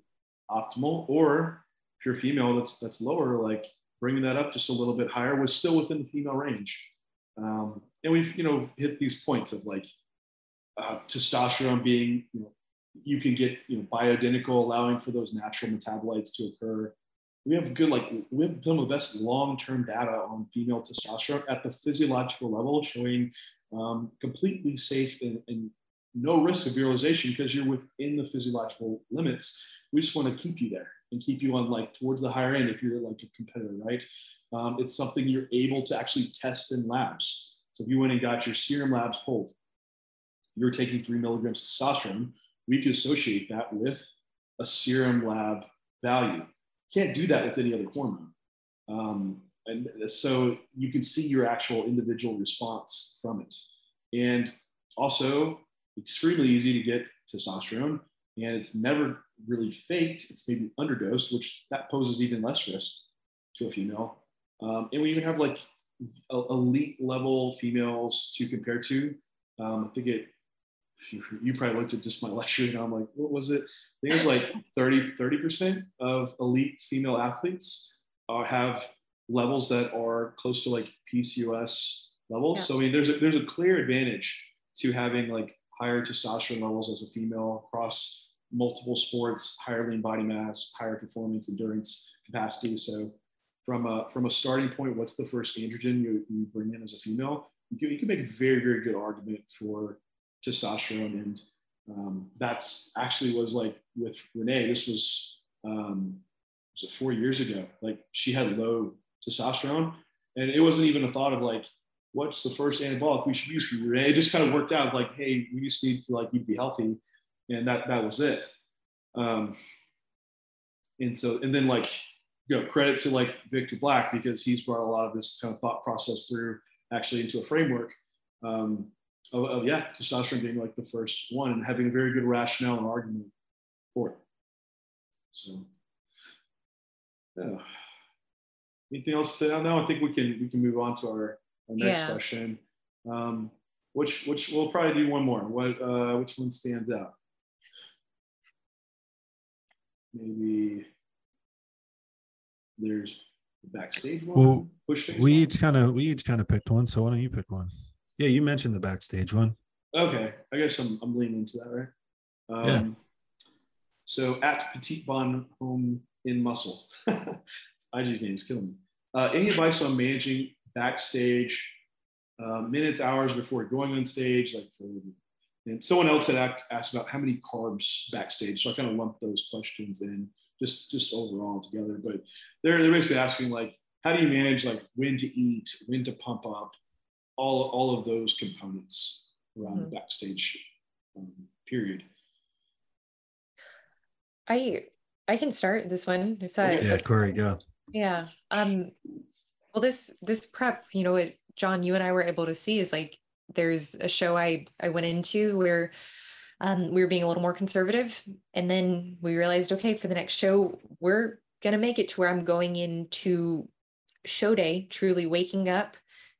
optimal. Or if you're female, that's that's lower, like bringing that up just a little bit higher was still within the female range. Um, and we've you know hit these points of like uh, testosterone being, you know, you can get, you know, bioidentical, allowing for those natural metabolites to occur. We have good, like, we have some of the best long-term data on female testosterone at the physiological level, showing um, completely safe and, and no risk of virilization because you're within the physiological limits. We just want to keep you there and keep you on like towards the higher end if you're like a competitor, right? Um, it's something you're able to actually test in labs. So if you went and got your serum labs pulled, you're taking three milligrams of testosterone, we could associate that with a serum lab value. Can't do that with any other hormone. Um, and so you can see your actual individual response from it. And also, extremely easy to get testosterone, and it's never really faked. It's maybe underdosed, which that poses even less risk to a female. Um, and we even have like elite level females to compare to. Um, I think it you probably looked at just my lecture and I'm like, what was it? I think it was like 30, 30% of elite female athletes uh, have levels that are close to like PCOS levels. Yeah. So I mean, there's a, there's a clear advantage to having like higher testosterone levels as a female across multiple sports, higher lean body mass, higher performance, endurance capacity. So from a, from a starting point, what's the first androgen you, you bring in as a female? You can, you can make a very, very good argument for testosterone. And um, that's actually was like with Renee, this was, um, was it four years ago? Like she had low testosterone and it wasn't even a thought of like, what's the first anabolic we should use for you? It just kind of worked out like, hey, we just need to like you be healthy. And that, that was it. Um, and so, and then like, you know, credit to like Victor Black because he's brought a lot of this kind of thought process through actually into a framework. Um, of, of yeah, testosterone being like the first one and having a very good rationale and argument for it. So, yeah. anything else to no i think we can we can move on to our, our next
Yeah.
question um which which we'll probably do one more what uh which one stands out maybe there's the backstage one
Well,
push
We
one?
each kind of we each kind of picked one. So why don't you pick one? Yeah, you mentioned the backstage one.
Okay, I guess I'm, I'm leaning into that, right? Um,
Yeah.
So at Petite Bon Home in Muscle, IG's name is killing me. Uh, any advice on managing backstage uh, minutes, hours before going on stage? Like, for, and someone else had asked, asked about how many carbs backstage, so I kind of lumped those questions in just just overall together. But they're they're basically asking like, how do you manage like when to eat, when to pump up, all all of those components around the backstage um, period.
I I can start this one if that
Yeah, Corey, go.
Yeah. Um well this this prep, you know what John you and I were able to see is like there's a show I I went into where um we were being a little more conservative. And then we realized okay for the next show we're to make it to where I'm going into show day truly waking up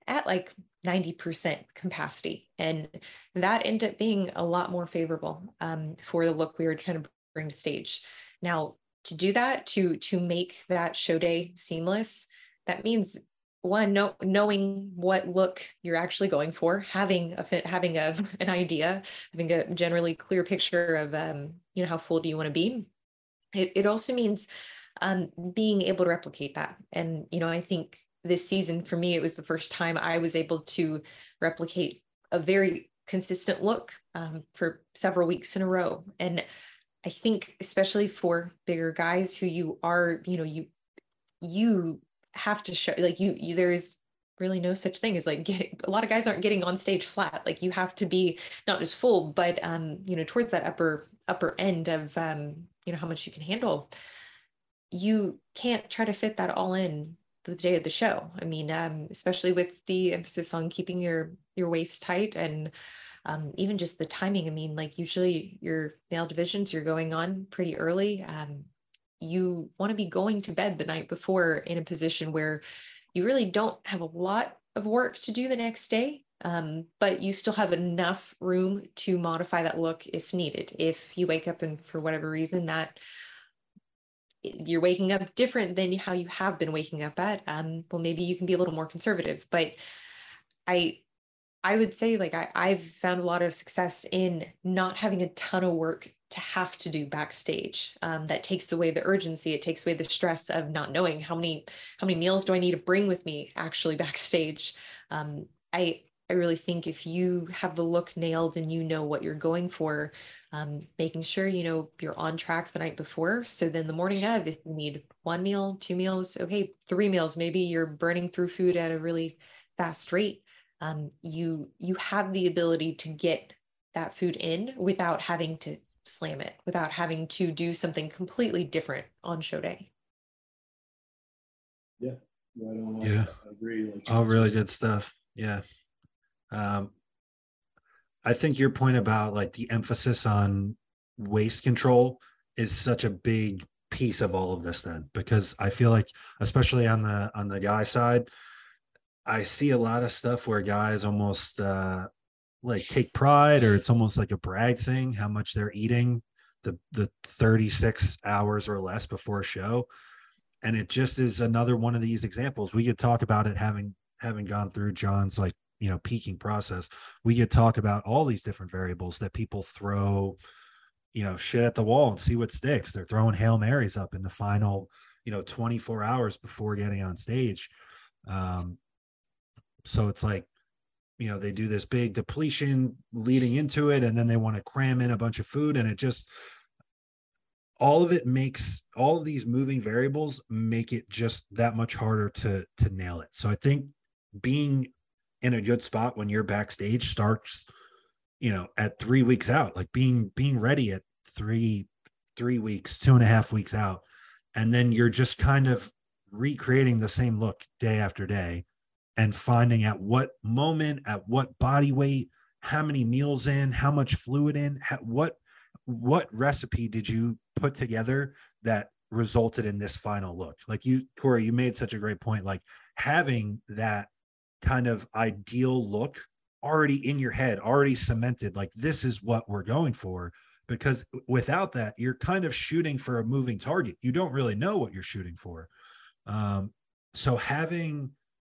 at like 90% capacity. And that ended up being a lot more favorable um, for the look we were trying to bring to stage. Now to do that to to make that show day seamless that means one know, knowing what look you're actually going for having a having a an idea having a generally clear picture of um you know how full do you want to be. It, it also means um being able to replicate that. And you know i think this season for me it was the first time i was able to replicate a very consistent look um, for several weeks in a row. And I think especially for bigger guys who you are, you know, you you have to show like you, you there is really no such thing as like getting a lot of guys aren't getting on stage flat. Like you have to be not just full, but um, you know, towards that upper upper end of um, you know, how much you can handle. You can't try to fit that all in the day of the show. I mean, um, especially with the emphasis on keeping your your waist tight and um, even just the timing. I mean, like usually your male divisions, you're going on pretty early. Um, you want to be going to bed the night before in a position where you really don't have a lot of work to do the next day, um, but you still have enough room to modify that look if needed. If you wake up and for whatever reason that you're waking up different than how you have been waking up at, um, well, maybe you can be a little more conservative. But I I would say like I, I've found a lot of success in not having a ton of work to have to do backstage. Um, that takes away the urgency. It takes away the stress of not knowing how many how many meals do I need to bring with me actually backstage. Um, I I really think if you have the look nailed and you know what you're going for, um, making sure you know you're on track the night before. So then the morning of, if you need one meal, two meals, okay, three meals, maybe you're burning through food at a really fast rate um, you you have the ability to get that food in without having to slam it, without having to do something completely different on show day.
Right on.
Yeah.
I agree. Like,
Oh, really good stuff. Yeah. Um, I think your point about like the emphasis on waist control is such a big piece of all of this then because I feel like especially on the on the guy side I see a lot of stuff where guys almost uh like take pride or it's almost like a brag thing how much they're eating the the 36 hours or less before a show. And it just is another one of these examples. We could talk about it having having gone through john's like you know peaking process. We could talk about all these different variables that people throw you know shit at the wall and see what sticks. They're throwing hail marys up in the final you know 24 hours before getting on stage. Um so it's like you know they do this big depletion leading into it and then they want to cram in a bunch of food and it just all of it makes all of these moving variables make it just that much harder to to nail it. So i think being in a good spot when you're backstage starts you know at three weeks out like being being ready at three three weeks two and a half weeks out and then you're just kind of recreating the same look day after day and finding at what moment at what body weight how many meals in how much fluid in what what recipe did you put together that resulted in this final look. Like you, Corey, you made such a great point. Like having that kind of ideal look already in your head, already cemented, like this is what we're going for. Because without that, you're kind of shooting for a moving target. You don't really know what you're shooting for. Um, so having,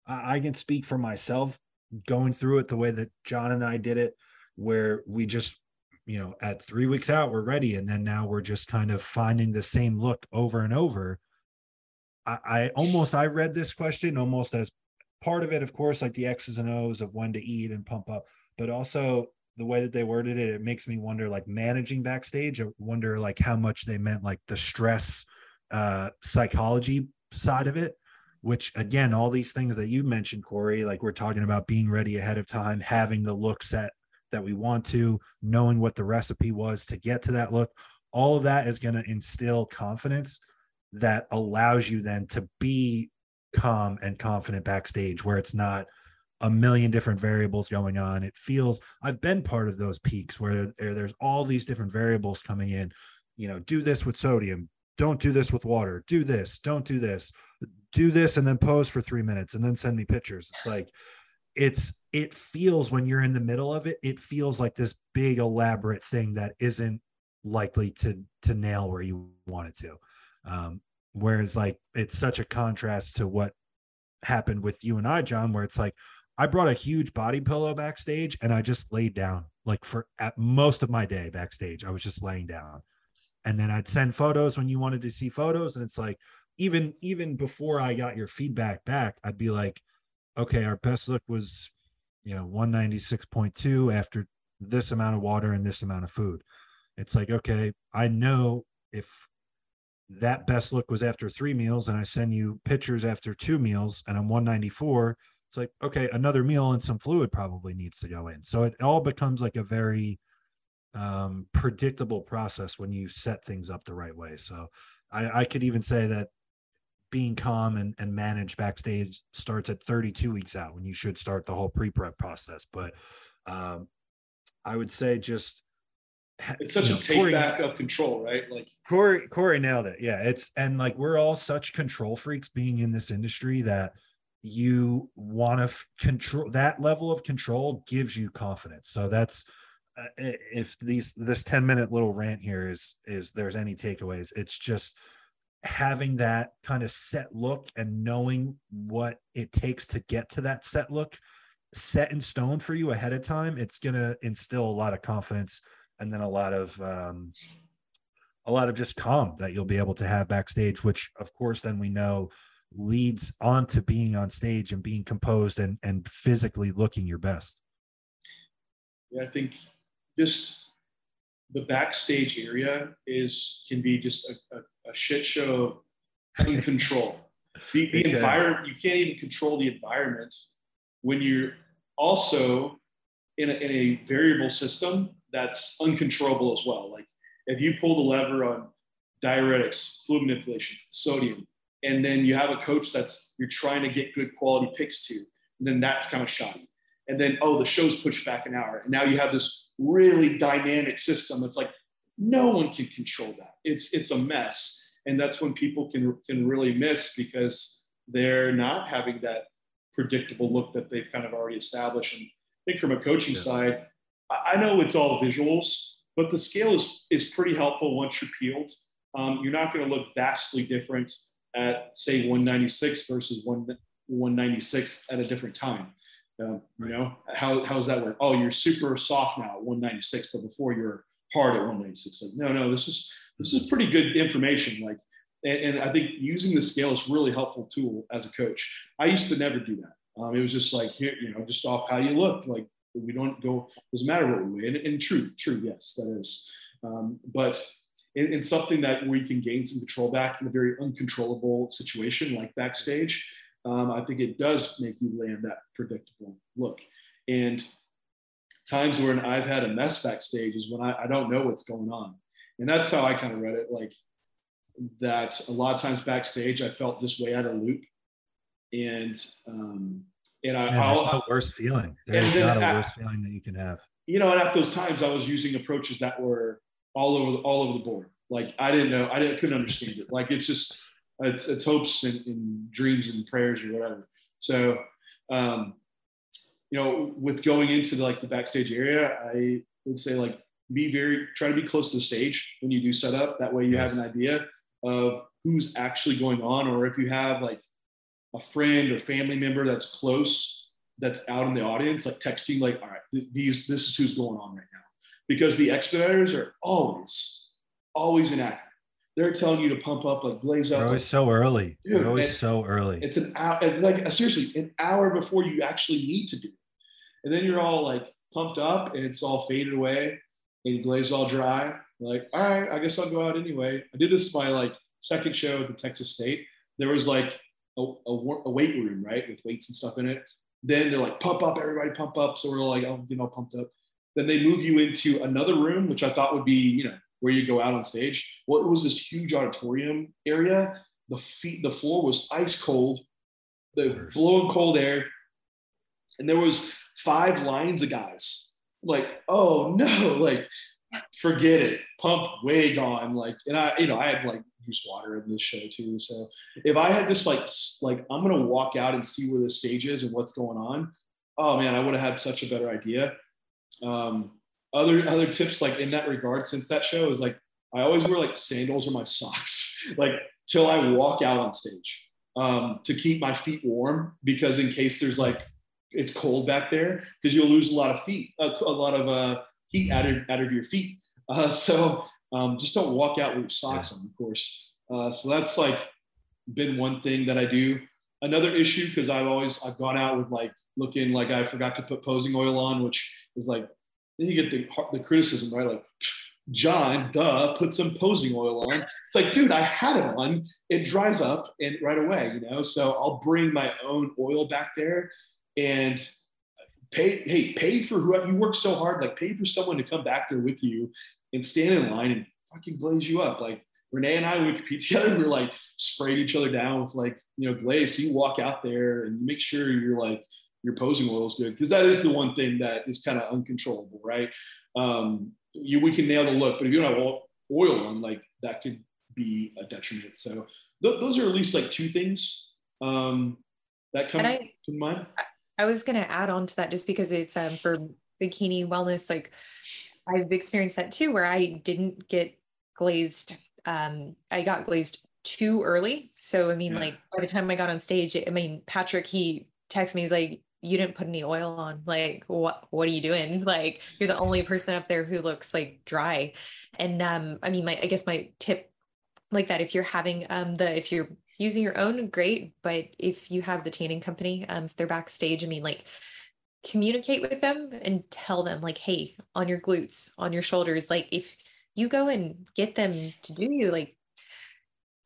I can speak for myself going through it the way that John and I did it, where we just you know at three weeks out we're ready. And then now we're just kind of finding the same look over and over. I, I, almost i read this question almost as part of it of course like the x's and o's of when to eat and pump up but also the way that they worded it it makes me wonder like managing backstage i wonder like how much they meant like the stress uh psychology side of it which again all these things that you mentioned corey like we're talking about being ready ahead of time having the look set that we want to, knowing what the recipe was to get to that look. All of that is going to instill confidence that allows you then to be calm and confident backstage where it's not a million different variables going on. It feels I've been part of those peaks where there's all these different variables coming in. You know, do this with sodium, don't do this with water, do this, don't do this, do this, and then pose for three minutes and then send me pictures. It's like it's it feels when you're in the middle of it it feels like this big elaborate thing that isn't likely to to nail where you want it to um whereas like it's such a contrast to what happened with you and I John where it's like I brought a huge body pillow backstage and I just laid down like for at most of my day backstage I was just laying down and then I'd send photos when you wanted to see photos and it's like even even before I got your feedback back I'd be like okay, our best look was, you know, 196.2 after this amount of water and this amount of food. It's like, okay, I know if that best look was after three meals and I send you pictures after two meals and I'm 194, it's like, okay, another meal and some fluid probably needs to go in. So it all becomes like a very um, predictable process when you set things up the right way. So I, I could even say that being calm and, and manage backstage starts at 32 weeks out when you should start the whole pre-prep process. But um, I would say just
it's such know, a take Corey, back of control, right? Like
Corey, Corey nailed it. Yeah, it's and like we're all such control freaks being in this industry that you want to f- control that level of control gives you confidence. So that's uh, if these this 10 minute little rant here is is there's any takeaways, it's just having that kind of set look and knowing what it takes to get to that set look set in stone for you ahead of time it's going to instill a lot of confidence and then a lot of um, a lot of just calm that you'll be able to have backstage which of course then we know leads on to being on stage and being composed and and physically looking your best.
Yeah i think just the backstage area is can be just a, a a shit show of control. the, the environment, you can't even control the environment when you're also in a, in a variable system that's uncontrollable as well. Like if you pull the lever on diuretics, fluid manipulation, sodium, and then you have a coach that's you're trying to get good quality pics to, then that's kind of shoddy. And then oh, the show's pushed back an hour, and now you have this really dynamic system. It's like no one can control that. It's it's a mess, and that's when people can can really miss because they're not having that predictable look that they've kind of already established. And I think from a coaching yeah. side, I know it's all visuals, but the scale is is pretty helpful once you're peeled. Um, you're not going to look vastly different at say 196 versus 1, 196 at a different time. Um, you know how how does that work? Oh, you're super soft now at 196, but before you're hard at 196. Like, no, no, this is this is pretty good information. Like, and, and, I think using the scale is really helpful tool as a coach. I used to never do that. Um, it was just like here, you know, just off how you look. Like we don't go. Doesn't matter what we weigh. And, and true, true, yes, that is. Um, but in, in, something that we can gain some control back in a very uncontrollable situation like backstage, um, I think it does make you land that predictable look. And times when I've had a mess backstage is when I, I don't know what's going on. And that's how I kind of read it. Like that a lot of times backstage, I felt this way out of loop. And, um, and I,
Man, there's no worse feeling. There's not a worse feeling that you can have.
You know, and at those times I was using approaches that were all over, the, all over the board. Like I didn't know, I didn't couldn't understand it. Like it's just it's it's hopes and, and dreams and prayers or whatever. So um, you know, with going into the, like the backstage area, I would say like be very try to be close to the stage when you do set up. That way you yes. have an idea of who's actually going on, or if you have like a friend or family member that's close that's out in the audience, like texting, like, all right, th- these this is who's going on right now. Because the expediters are always, always inaccurate. They're telling you to pump up, like glaze up.
They're always
like,
so early. Dude, They're always so early.
It's an hour, it's like seriously, an hour before you actually need to do it. And then you're all like pumped up and it's all faded away and glaze all dry. Like, all right, I guess I'll go out anyway. I did this my like second show at the Texas State. There was like a, a, a weight room, right, with weights and stuff in it. Then they're like, pump up, everybody pump up. So we're like, oh, you all pumped up. Then they move you into another room, which I thought would be, you know, where you go out on stage. Well, it was this huge auditorium area. The feet, the floor was ice cold, the blowing cold air, and there was five lines of guys. Like, oh no, like, forget it. Pump way gone. Like, and I, you know, I had like use water in this show too. So if I had just like like I'm gonna walk out and see where the stage is and what's going on, oh man, I would have had such a better idea. Um, other other tips like in that regard, since that show is like I always wear like sandals or my socks, like till I walk out on stage um, to keep my feet warm because in case there's like it's cold back there because you'll lose a lot of feet, a, a lot of uh, heat out of, out of your feet. Uh, so um, just don't walk out with your socks on, of course. Uh, so that's like been one thing that I do. Another issue because I've always I've gone out with like looking like I forgot to put posing oil on, which is like then you get the the criticism right, like John, duh, put some posing oil on. It's like, dude, I had it on. It dries up and right away, you know. So I'll bring my own oil back there and pay. Hey, pay for who you work so hard. Like, pay for someone to come back there with you and stand in line and fucking glaze you up. Like Renee and I, would compete together, we're like spraying each other down with like, you know, glaze. So you walk out there and make sure you're like, your posing oil is good. Because that is the one thing that is kind of uncontrollable, right? Um, you, we can nail the look, but if you don't have oil on, like that could be a detriment. So th- those are at least like two things um, that come I, to mind.
I was going to add on to that just because it's um, for bikini wellness, like I've experienced that too, where I didn't get glazed. Um, I got glazed too early. So, I mean, yeah. like by the time I got on stage, I mean, Patrick, he texted me, he's like, you didn't put any oil on. Like, what, what are you doing? Like, you're the only person up there who looks like dry. And, um, I mean, my, I guess my tip like that, if you're having, um, the, if you're using your own, great. But if you have the tanning company, um, if they're backstage, I mean, like, communicate with them and tell them like hey on your glutes on your shoulders like if you go and get them to do you like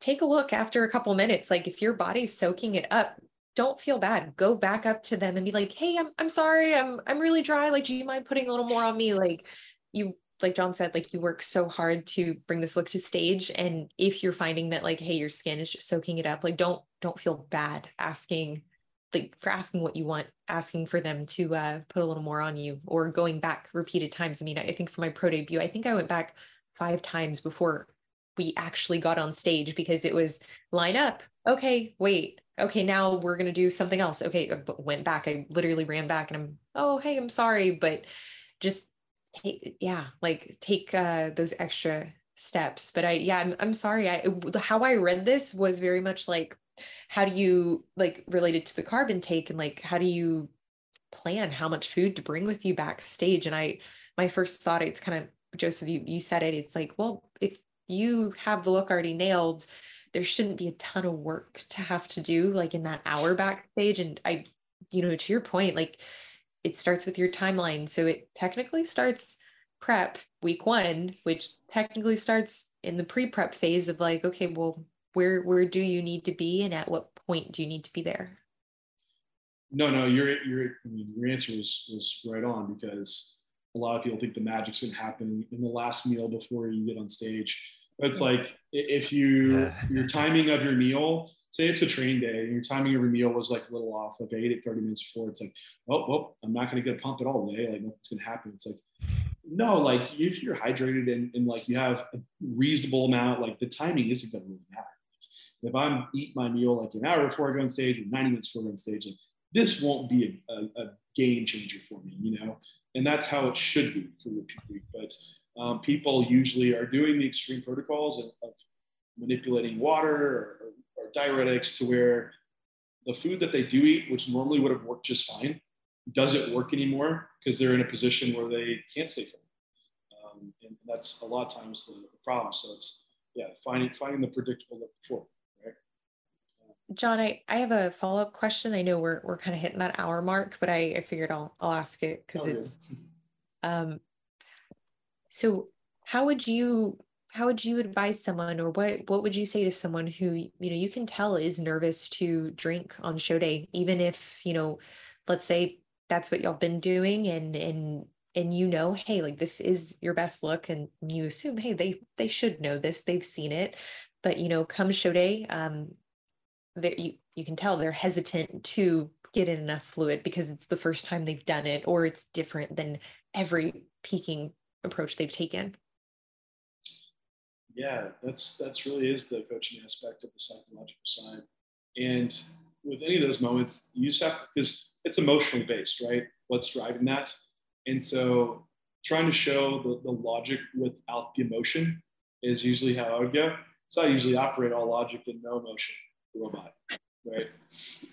take a look after a couple minutes like if your body's soaking it up don't feel bad go back up to them and be like hey i'm, I'm sorry i'm i'm really dry like do you mind putting a little more on me like you like john said like you work so hard to bring this look to stage and if you're finding that like hey your skin is just soaking it up like don't don't feel bad asking like for asking what you want, asking for them to uh, put a little more on you or going back repeated times. I mean, I think for my pro debut, I think I went back five times before we actually got on stage because it was line up. Okay, wait. Okay, now we're going to do something else. Okay, uh, went back. I literally ran back and I'm, oh, hey, I'm sorry. But just, hey, yeah, like take uh, those extra steps. But I, yeah, I'm, I'm sorry. I, how I read this was very much like, how do you like related to the carb intake and like how do you plan how much food to bring with you backstage and i my first thought it's kind of joseph you you said it it's like well if you have the look already nailed there shouldn't be a ton of work to have to do like in that hour backstage and i you know to your point like it starts with your timeline so it technically starts prep week one which technically starts in the pre-prep phase of like okay well where where do you need to be and at what point do you need to be there?
No no your your I mean, your answer was was right on because a lot of people think the magic's gonna happen in the last meal before you get on stage it's like if you yeah. your timing of your meal say it's a train day and your timing of your meal was like a little off like i ate it 30 minutes before it's like oh well i'm not going to get a pump at all today like nothing's going to happen it's like no, like if you're hydrated and, and like you have a reasonable amount, like the timing isn't going to really matter. If I'm eat my meal like an hour before I go on stage or 90 minutes before I go on stage, like, this won't be a, a, a, game changer for me, you know? And that's how it should be for your people. But um, people usually are doing the extreme protocols of, of manipulating water or, or, diuretics to where the food that they do eat, which normally would have worked just fine, doesn't work anymore because they're in a position where they can't stay fit. Um, and that's a lot of times the, the, problem. So it's yeah, finding finding the predictable look before.
John, I, I have a follow up question. I know we're we're kind of hitting that hour mark, but I, I figured I'll I'll ask it because oh, it's yeah. um. So how would you how would you advise someone or what what would you say to someone who you know you can tell is nervous to drink on show day even if you know let's say that's what y'all been doing and and and you know hey like this is your best look and you assume hey they they should know this they've seen it. But you know come show day um that you you can tell they're hesitant to get in enough fluid because it's the first time they've done it or it's different than every peaking approach they've taken
yeah that's that's really is the coaching aspect of the psychological side and with any of those moments, you just have because it's emotionally based, right? What's driving that? And so trying to show the, the logic without the emotion is usually how I would go. So I usually operate all logic and no emotion robot. Right.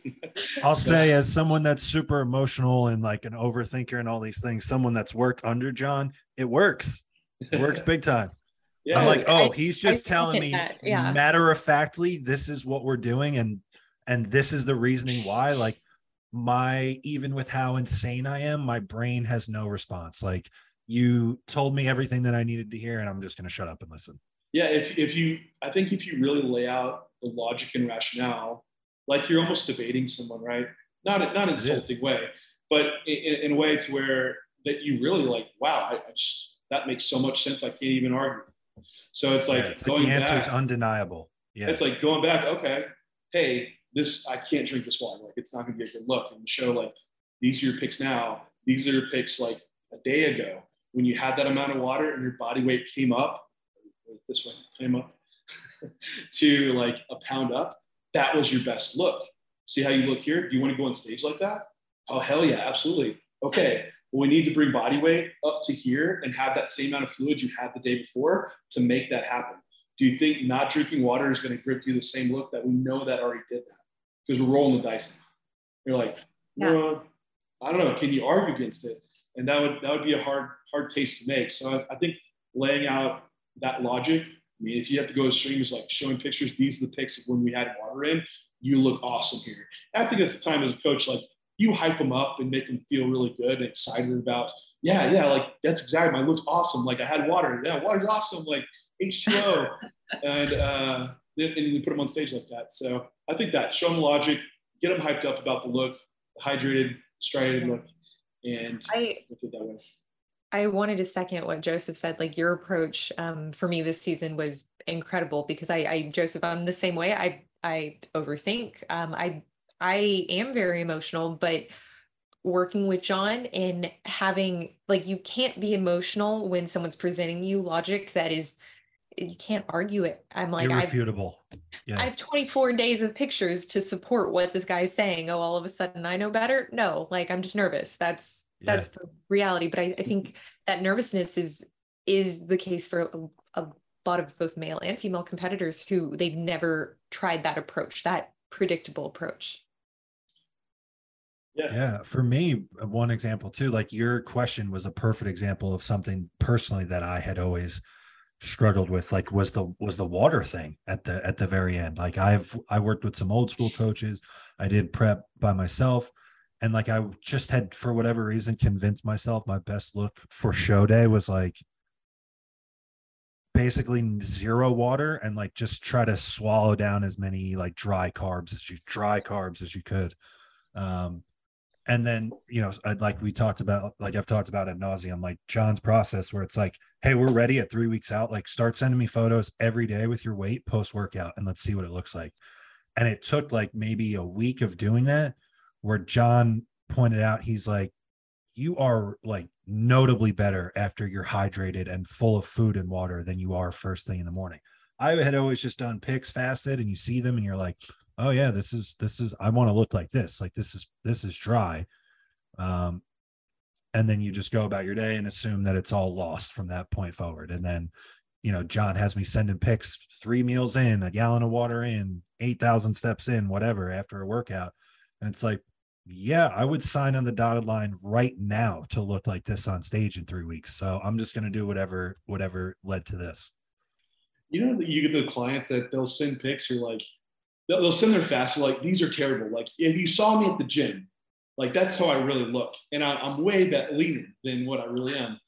I'll say as someone that's super emotional and like an overthinker and all these things, someone that's worked under John, it works. It works big time. Yeah. I'm like, oh, he's just I, telling I me yeah. matter of factly, this is what we're doing. And and this is the reasoning why like my even with how insane i am my brain has no response like you told me everything that i needed to hear and i'm just going to shut up and listen
yeah if, if you i think if you really lay out the logic and rationale like you're almost debating someone right not not in insulting way but in, in, a way to where that you really like wow I, I, just that makes so much sense i can't even argue so it's like, yeah,
it's like the answer is undeniable
yeah it's like going back okay hey this I can't drink this water. Like it's not gonna be a good look. And show like these are your pics now. These are your pics like a day ago when you had that amount of water and your body weight came up this one came up to like a pound up. That was your best look. See how you look here? Do you want to go on stage like that? Oh hell yeah, absolutely. Okay. Well, we need to bring body weight up to here and have that same amount of fluid you had the day before to make that happen. Do you think not drinking water is going to grip you the same look that we know that already did that? because we're rolling the dice now. You're like, yeah. well, I don't know. Can you argue against it? And that would that would be a hard hard case to make. So I, I think laying out that logic. I mean, if you have to go extreme, is like showing pictures. These are the pics of when we had water in. You look awesome here. And I think that's the time as a coach, like you hype them up and make them feel really good and excited about. Yeah, yeah, like that's exactly. My looks awesome. Like I had water. Yeah, water's awesome. Like H2O, and uh, and you put them on stage like that. So I think that show them logic, get them hyped up about the look, the hydrated, striated look, and
I it that way. I wanted to second what Joseph said. Like your approach um, for me this season was incredible because I, I, Joseph, I'm the same way. I, I overthink. Um, I, I am very emotional, but working with John and having like you can't be emotional when someone's presenting you logic that is you can't argue it. I'm like,
irrefutable.
I've, yeah. I have 24 days of pictures to support what this guy's saying. Oh, all of a sudden I know better. No, like I'm just nervous. That's yeah. that's the reality. But I, I, think that nervousness is is the case for a, a lot of both male and female competitors who they've never tried that approach, that predictable approach.
Yeah. yeah. For me, one example too, like your question was a perfect example of something personally that I had always struggled with like was the was the water thing at the at the very end like i've i worked with some old school coaches i did prep by myself and like i just had for whatever reason convinced myself my best look for show day was like basically zero water and like just try to swallow down as many like dry carbs as you dry carbs as you could. Um and then you know like we talked about like i've talked about at nauseum like john's process where it's like hey we're ready at three weeks out. Like start sending me photos every day with your weight post workout and let's see what it looks like. And it took like maybe a week of doing that where john pointed out he's like you are like notably better after you're hydrated and full of food and water than you are first thing in the morning. I had always just done pics fasted and you see them and you're like, oh yeah, this is this is I want to look like this. Like this is this is dry. Um and then you just go about your day and assume that it's all lost from that point forward. And then, you know, John has me sending pics three meals in, a gallon of water in, 8,000 steps in, whatever, after a workout. And it's like, yeah, I would sign on the dotted line right now to look like this on stage in three weeks. So I'm just going to do whatever, whatever led to this.
You know, you get the clients that they'll send pics. You're like, they'll, send their fast. Like these are terrible. Like if you saw me at the gym, like that's how I really look, and I, am way that leaner than what I really am.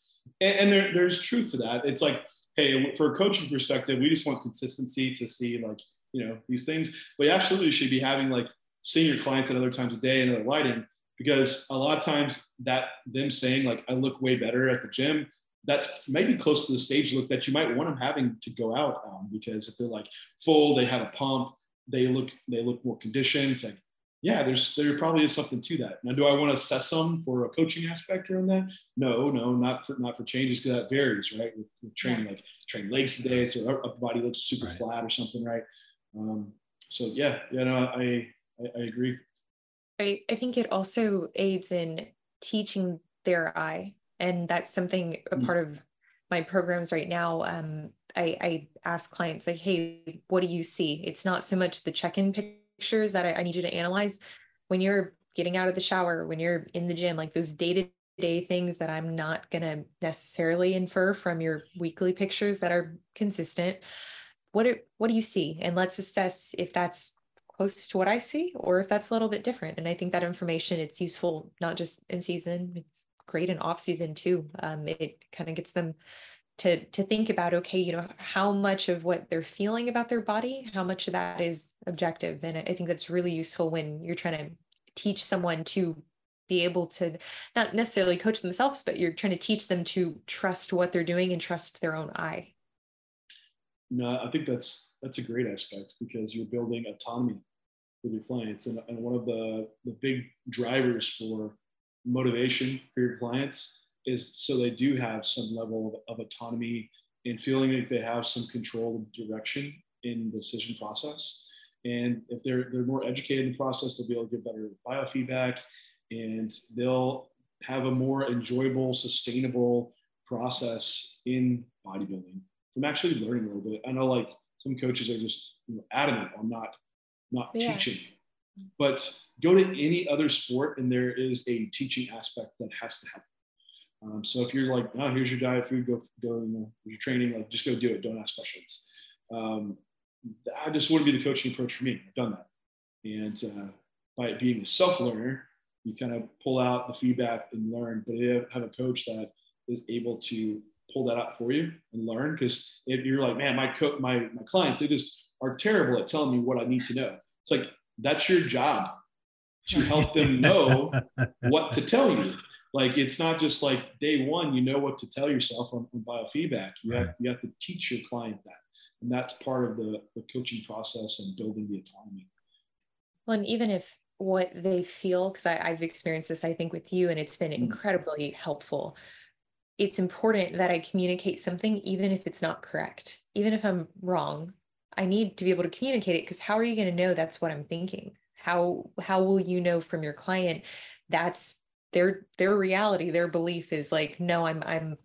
And, and there, there's truth to that. It's like, hey, for a coaching perspective, we just want consistency to see like you know these things. You absolutely should be having like seeing your clients at other times of day and other lighting because a lot of times that them saying like I look way better at the gym that's maybe close to the stage look that you might want them having to go out on because if they're like full, they have a pump, they look they look more conditioned. It's like, yeah, there's there probably is something to that. Now, do I want to assess them for a coaching aspect around that? No, no, not for not for changes because that varies, right? With, with training, like train legs today, so upper body looks super right. flat or something, right? Um, so yeah, you know I, I I agree.
I I think it also aids in teaching their eye and that's something a mm. part of my programs right now um, I, I ask clients like hey what do you see it's not so much the check-in pictures that I, I need you to analyze when you're getting out of the shower when you're in the gym like those day-to-day things that i'm not going to necessarily infer from your weekly pictures that are consistent what are, what do you see and let's assess if that's close to what i see or if that's a little bit different and i think that information it's useful not just in season it's great in off season too. Um, it kind of gets them to to think about okay, you know, how much of what they're feeling about their body, how much of that is objective, and I think that's really useful when you're trying to teach someone to be able to not necessarily coach themselves, but you're trying to teach them to trust what they're doing and trust their own eye.
No, I think that's that's a great aspect because you're building autonomy with your clients, and, and one of the the big drivers for motivation for your clients is so they do have some level of, of autonomy and feeling like they have some control and direction in the decision process. And if they're they're more educated in the process, they'll be able to get better biofeedback and they'll have a more enjoyable, sustainable process in bodybuilding from actually learning a little bit. I know like some coaches are just you know, adamant on not not yeah. teaching but go to any other sport and there is a teaching aspect that has to happen. Um, so if you're like, oh, here's your diet food, go go. You know, your training, like just go do it. Don't ask questions. Um, I just wouldn't be the coaching approach for me. I've done that, and uh, by being a self learner, you kind of pull out the feedback and learn. But you have a coach that is able to pull that out for you and learn. Because if you're like, man, my co- my my clients, they just are terrible at telling me what I need to know. It's like that's your job to help them know what to tell you. Like it's not just like day one, you know what to tell yourself on, on biofeedback. You have you have to teach your client that. And that's part of the, the coaching process and building the autonomy.
Well, and even if what they feel, because I've experienced this, I think, with you, and it's been mm. incredibly helpful. It's important that I communicate something, even if it's not correct, even if I'm wrong, I need to be able to communicate it because how are you going to know that's what I'm thinking? How how will you know from your client that's their their reality, their belief is like, no, I'm I'm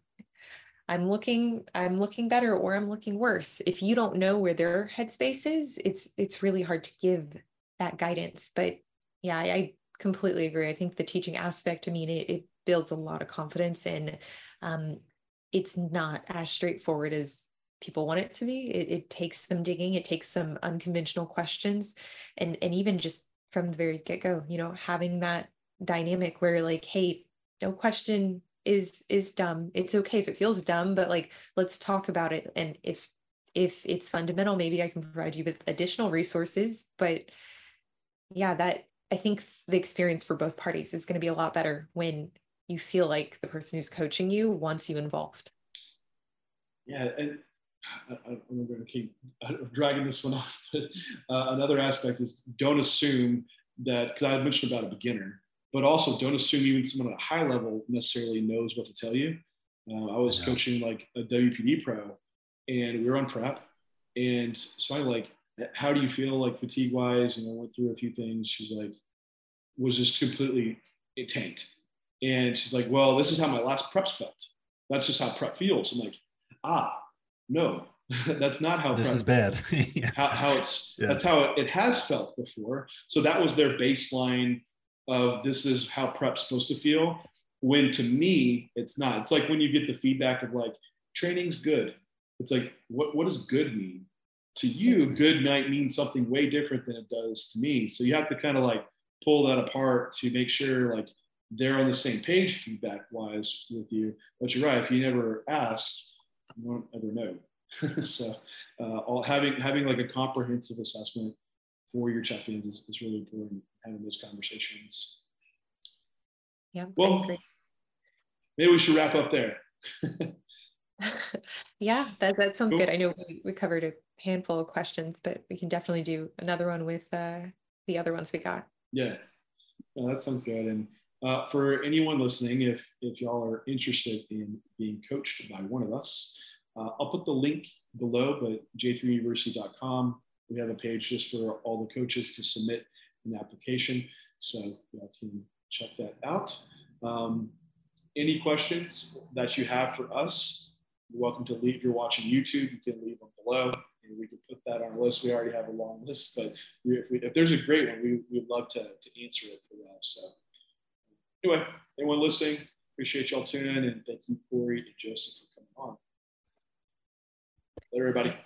I'm looking I'm looking better or I'm looking worse. If you don't know where their headspace is, it's it's really hard to give that guidance. But yeah, I, I completely agree. I think the teaching aspect, I mean, it, it builds a lot of confidence and um, it's not as straightforward as people want it to be. It, it takes some digging, it takes some unconventional questions, and and even just from the very get go, you know, having that dynamic where like, hey, no question is is dumb. It's okay if it feels dumb, but like let's talk about it. And if if it's fundamental, maybe I can provide you with additional resources. But yeah, that I think the experience for both parties is going to be a lot better when you feel like the person who's coaching you wants you involved.
Yeah, and I, am going to keep dragging this one off. But uh, another aspect is don't assume that because I mentioned about a beginner but also don't assume even someone at a high level necessarily knows what to tell you. Uh, I was coaching like a WPD pro, and we were on prep, and so I like, how do you feel like fatigue wise? And I went through a few things. She's like, was just completely tanked, and she's like, well, this is how my last preps felt. That's just how prep feels. I'm like, ah, no, that's not how
this is bad.
yeah. how, how, it's yeah. that's how it, it has felt before. So that was their baseline of this is how prep's supposed to feel. When to me, it's not. It's like when you get the feedback of like training's good. It's like what what does good mean? To you, good might mean something way different than it does to me. So you have to kind of like pull that apart to make sure like they're on the same page feedback wise with you. But you're right. If you never ask, you won't ever know. so uh, all, having having like a comprehensive assessment for your check-ins is, is really important. Having those conversations.
Yeah.
Well, maybe we should wrap up there.
yeah, that, that sounds cool. good. I know we, we covered a handful of questions, but we can definitely do another one with uh, the other ones we got.
Yeah, yeah that sounds good. And uh, for anyone listening, if if y'all are interested in being coached by one of us, uh, I'll put the link below, but j3university.com. We have a page just for all the coaches to submit an application. So y'all can check that out. Um, any questions that you have for us, you're welcome to leave. If you're watching YouTube, you can leave them below and we can put that on our list. We already have a long list, but if, we, if there's a great one, we, we'd love to, to answer it for that. So anyway, anyone listening, appreciate y'all tuning in and thank you, Corey and Joseph, for coming on. Later, everybody.